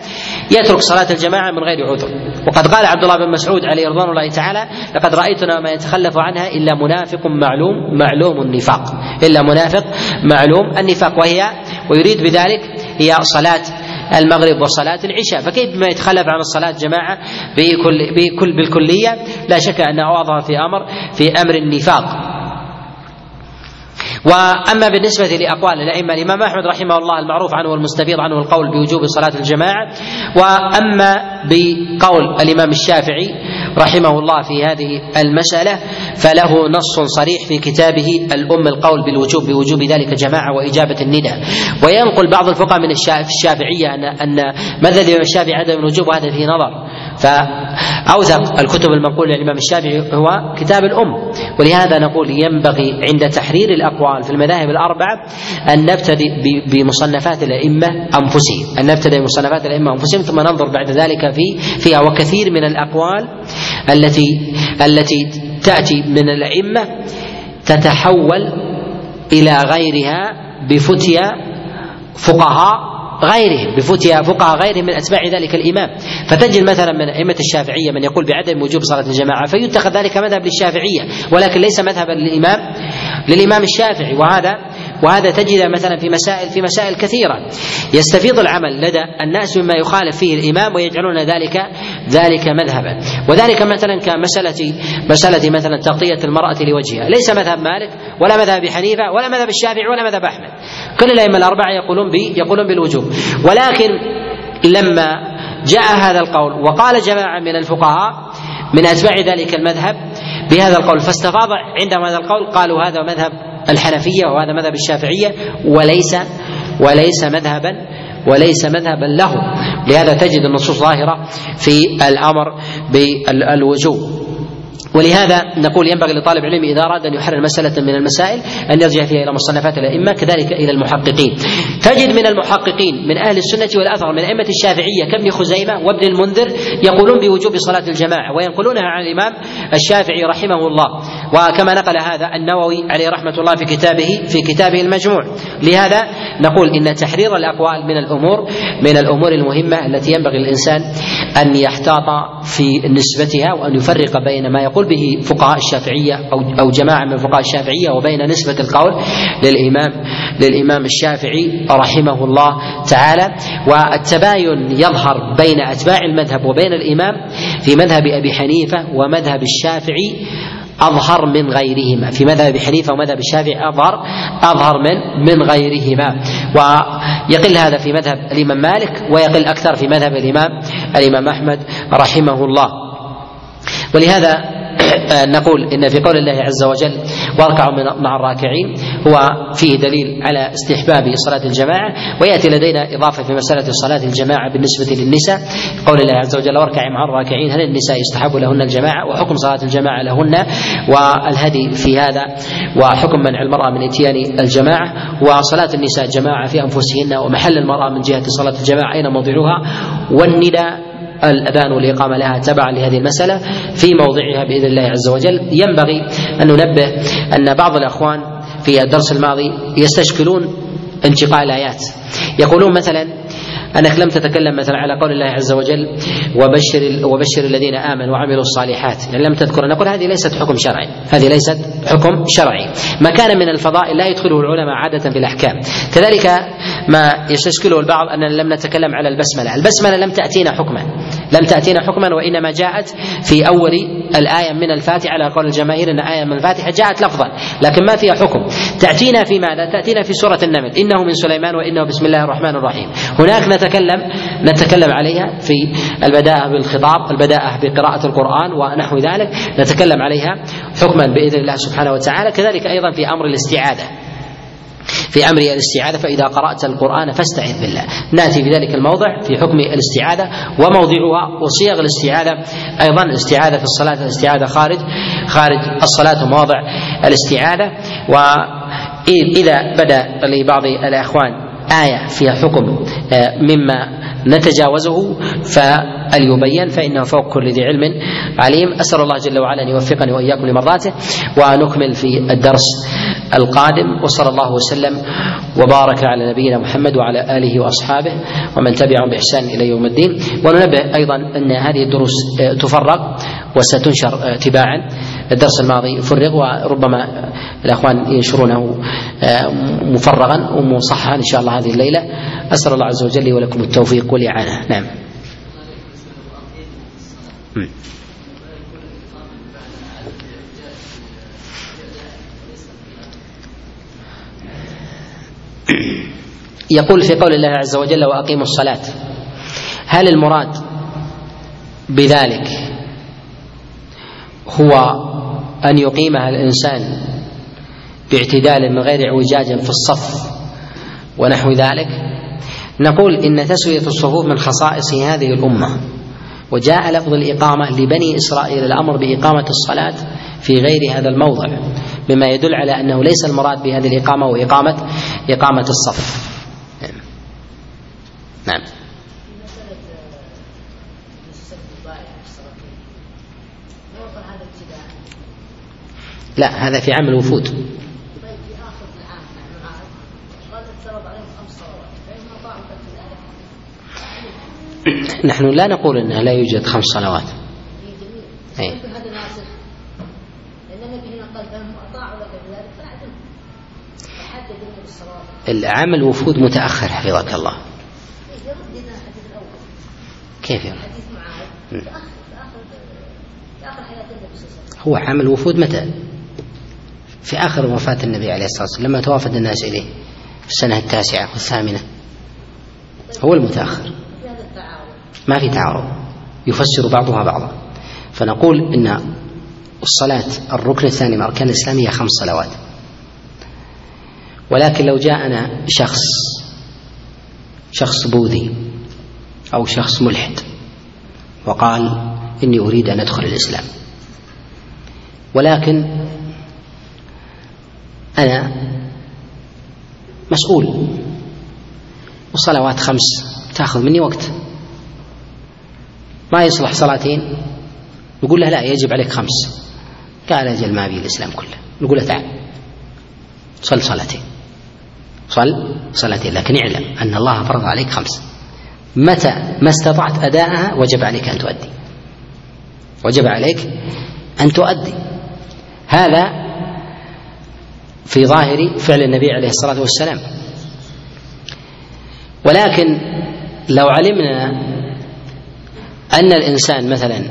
يترك صلاة الجماعة من غير عذر. وقد قال عبد الله بن مسعود عليه رضوان الله تعالى لقد رأيتنا ما يتخلف عنها إلا منافق معلوم معلوم النفاق. إلا منافق معلوم النفاق. وهي ويريد بذلك هي صلاة المغرب وصلاة العشاء. فكيف ما يتخلف عن الصلاة جماعة بكل, بكل بالكلية؟ لا شك أنه أظهر في أمر في أمر النفاق. وأما بالنسبة لأقوال الأئمة الإمام أحمد رحمه الله المعروف عنه والمستفيض عنه القول بوجوب صلاة الجماعة. وأما بقول الإمام الشافعي رحمه الله في هذه المسألة فله نص صريح في كتابه الأم القول بالوجوب بوجوب ذلك جماعة وإجابة النداء. وينقل بعض الفقهاء من الشافعية ان أن مذهب الامام الشافعي عدم الوجوب وهذا فيه نظر. فأوثق الكتب المنقولة للإمام الشافعي هو كتاب الأم. ولهذا نقول ينبغي عند تحرير الأقوال في المذاهب الأربعة أن نبتدئ بمصنفات الأئمة أنفسهم. أن نبتدئ بمصنفات الأئمة أنفسهم ثم ننظر بعد ذلك في فيها وكثير من الأقوال التي التي تأتي من الأئمة تتحول إلى غيرها بفتيا فقهاء غيرهم بفتيا فقهاء غيرهم من أتباع ذلك الإمام. فتجد مثلا من أئمة الشافعية من يقول بعدم وجوب صلاة الجماعة فيتخذ ذلك مذهب للشافعية ولكن ليس مذهبا للإمام للإمام الشافعي. وهذا وهذا تجد مثلا في مسائل في مسائل كثيرة. يستفيض العمل لدى الناس مما يخالف فيه الإمام ويجعلون ذلك ذلك مذهبا. وذلك مثلا كمسألة مسألة مثلا تغطية المرأة لوجهها. ليس مذهب مالك ولا مذهب ابي حنيفة ولا مذهب الشافعي ولا مذهب أحمد. كل الأئمة الأربعة يقولون يقولون بالوجوب. ولكن لما جاء هذا القول وقال جماعة من الفقهاء من أتباع ذلك المذهب بهذا القول فاستفاض عندهم هذا القول قالوا هذا مذهب الحنفية وهذا مذهب الشافعية وليس وليس مذهبا وليس مذهبا له لهذا تجد النصوص ظاهرة في الأمر بالوجوب. ولهذا نقول ينبغي لطالب العلم إذا أراد أن يحرر مسألة من المسائل أن يرجع فيها إلى مصنفات الأئمة كذلك إلى المحققين. تجد من المحققين من أهل السنة والاثر من أئمة الشافعية كابن خزيمة وابن المنذر يقولون بوجوب صلاة الجماعة وينقلونها عن الإمام الشافعي رحمه الله وكما نقل هذا النووي عليه رحمة الله في كتابه في كتابه المجموع. لهذا نقول إن تحرير الأقوال من الأمور من الأمور المهمة التي ينبغي للإنسان أن يحتاط في نسبتها وأن يفرق بين ما يقول به فقهاء الشافعية أو أو جماعة من فقهاء الشافعية وبين نسبة القول للامام للإمام الشافعي رحمه الله تعالى. والتباين يظهر بين أتباع المذهب وبين الإمام في مذهب أبي حنيفة ومذهب الشافعي أظهر من غيرهما. في مذهب أبي حنيفة ومذهب الشافعي أظهر أظهر من من غيرهما. ويقل هذا في مذهب الإمام مالك ويقل أكثر في مذهب الإمام الإمام أحمد رحمه الله. ولهذا نقول إن في قول الله عز وجل واركعوا مع الراكعين هو فيه دليل على استحباب صلاة الجماعة ويأتي لدينا إضافة في مسألة صلاة الجماعة بالنسبة للنساء. قول الله عز وجل واركعوا مع الراكعين هل النساء يستحب لهن الجماعة؟ وحكم صلاة الجماعة لهن والهدي في هذا وحكم منع المرأة من إتيان الجماعة وصلاة النساء جماعة في أنفسهن ومحل المرأة من جهة صلاة الجماعة أين موضعها؟ والنداء الأذان والإقامة لها تبعا لهذه المسألة في موضعها بإذن الله عز وجل. ينبغي أن ننبه أن بعض الأخوان في الدرس الماضي يستشكلون انتقاء الآيات. يقولون مثلا انك لم تتكلم مثلا على قول الله عز وجل وبشر وبشر الذين آمنوا وعملوا الصالحات. يعني لم تذكر نقول هذه ليست حكم شرعي هذه ليست حكم شرعي. ما كان من الفضائل لا يدخله العلماء عادة في الأحكام. كذلك ما يستشكله البعض أننا لم نتكلم على البسملة. البسملة لم تأتينا حكما لم تأتينا حكما وإنما جاءت في أول الآية من الفاتحة على قول الجماهير إن آية من الفاتحة جاءت لفظا لكن ما فيها حكم. تأتينا في ماذا؟ تأتينا في سورة النمل. إنه من سليمان وإنه بسم الله الرحمن الرحيم. هناك نتكلم نتكلم عليها في البداءة بالخطاب البداءة بقراءة القرآن ونحو ذلك. نتكلم عليها حكما بإذن الله سبحانه وتعالى كذلك أيضا في أمر الاستعاذة في أمر الاستعاذة فإذا قرأت القرآن فاستعذ بالله. نأتي في ذلك الموضع في حكم الاستعاذة وموضعها وصيغ الاستعاذة أيضا الاستعاذة في الصلاة الاستعاذة خارج خارج الصلاة ومواضع الاستعاذة. وإذا بدأ لبعض الإخوان آية فيها حكم آه، مما نتجاوزه فليبين فإنه فوق كل ذي علم عليم. أسأل الله جل وعلا أن يوفقني وإياكم لمرضاته ونكمل في الدرس القادم. وصلى الله وسلم وبارك على نبينا محمد وعلى آله وأصحابه ومن تبعهم بإحسان إلى يوم الدين. وننبه أيضا أن هذه الدروس آه، تفرغ وستنشر آه، تباعا. الدرس الماضي فرغ وربما الأخوان ينشرونه آه، مفرغا ومصححا إن شاء الله هذه الليلة. أسأل الله عز وجل لي ولكم التوفيق والإعانة. نعم. يقول في قول الله عز وجل وأقيموا الصلاة هل المراد بذلك هو أن يقيمها الإنسان باعتدال من غير اعوجاج في الصف ونحو ذلك. نقول إن تسوية الصفوف من خصائص هذه الأمة وجاء لفظ الإقامة لبني إسرائيل الأمر بإقامة الصلاة في غير هذا الموضع مما يدل على أنه ليس المراد بهذه الإقامة وإقامة إقامة الصف نعم لا هذا في عام الوفود نحن لا نقول انه لا يوجد خمس صلوات. أي. هذا ناسخ. لأن النبي هنا قال فهم اطاعوا لك بذلك فاعتم. فحدد النبي بالصلاه. العمل وفود متأخر حفظك الله. كيف وسلم. هو عمل وفود متى؟ في آخر وفاة النبي عليه الصلاة والسلام لما توافد الناس إليه في السنة التاسعة والثامنة. هو المتأخر. ما في تعارض يفسر بعضها بعضا فنقول إن الصلاة الركن الثاني من أركان الإسلام هي خمس صلوات ولكن لو جاءنا شخص شخص بوذي أو شخص ملحد وقال إني أريد أن أدخل الإسلام ولكن أنا مسؤول. والصلوات خمس تأخذ مني وقت. ما يصلح صلاتين نقول له لا يجب عليك خمس. قال أجل ما أبي الإسلام كله. نقول له تعال صل صلاتين صل صلاتين لكن اعلم أن الله فرض عليك خمس. متى؟ ما استطعت أداءها وجب عليك أن تؤدي. وجب عليك أن تؤدي. هذا في ظاهر فعل النبي عليه الصلاة والسلام. ولكن لو علمنا أن الإنسان مثلا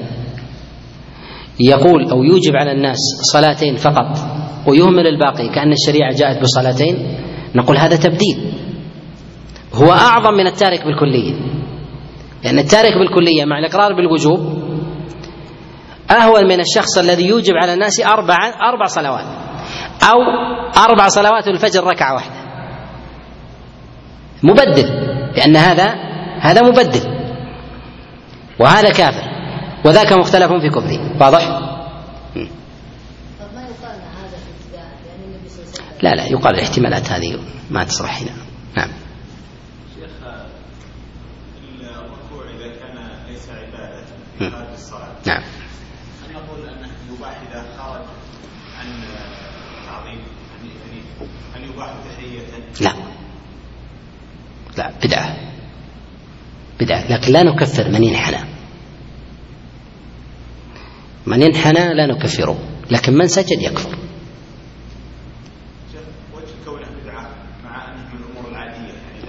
يقول أو يوجب على الناس صلاتين فقط ويهمل الباقي كأن الشريعة جاءت بصلاتين نقول هذا تبديل. هو أعظم من التارك بالكلية. لأن التارك بالكلية مع الإقرار بالوجوب أهون من الشخص الذي يوجب على الناس أربع أربع صلوات. أو أربع صلوات الفجر ركعة واحدة. مبدل لأن هذا هذا مبدل. وهذا كافر. وذاك مختلف في كفره. واضح؟ لا لا يقال الاحتمالات هذه ما تصلح هنا. نعم. شيخ الركوع إذا كان ليس عبادة خارج الصلاة. نعم هل نقول انه يباح اذا خرج عن تعظيم يعني هل يباح تحيه؟ لا. لا بدعة. بدعة. لكن لا نكفر من ينحنى. من ينحنى لا نكفره. لكن من سجد يكفر.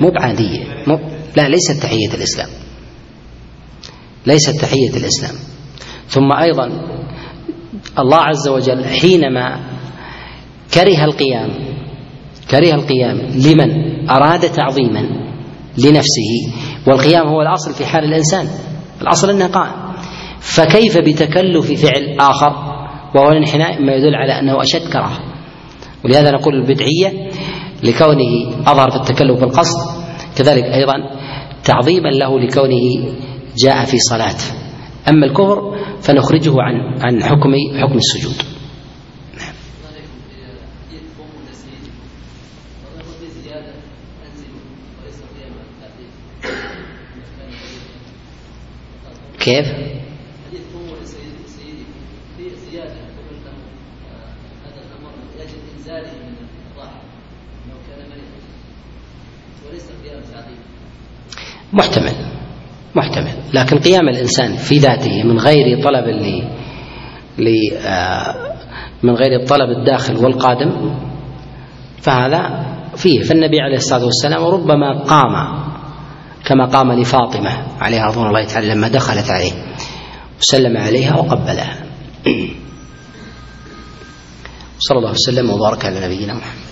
مو بعادية. مو لا ليست تحية الإسلام. ليست تحية الإسلام. ثم أيضا الله عز وجل حينما كره القيام كره القيام. لمن؟ أراد تعظيما لنفسه. والقيام هو الأصل في حال الإنسان. الأصل أنه قائم فكيف بتكلف فعل آخر؟ وهو الانحناء ما يدل على أنه أشد كراهة. ولهذا نقول البدعية لكونه أظهر في التكلف بالقصد. كذلك أيضا تعظيما له لكونه جاء في صلاة. أما الكفر فنخرجه عن عن حكم حكم السجود كيف؟ حديث سيدي في زيادة هذا الأمر يجب إنزاله من الراحة لو كان مريضا وليس قيام تعظيم محتمل محتمل. لكن قيام الإنسان في ذاته من غير طلب ل من غير الطلب الداخل والقادم فهذا فيه. فالنبي عليه الصلاة والسلام ربما قام كما قام لفاطمة عليها رضوان الله تعالى لما دخلت عليه وسلم عليها وقبلها. صلى الله وسلم وبارك على نبينا محمد.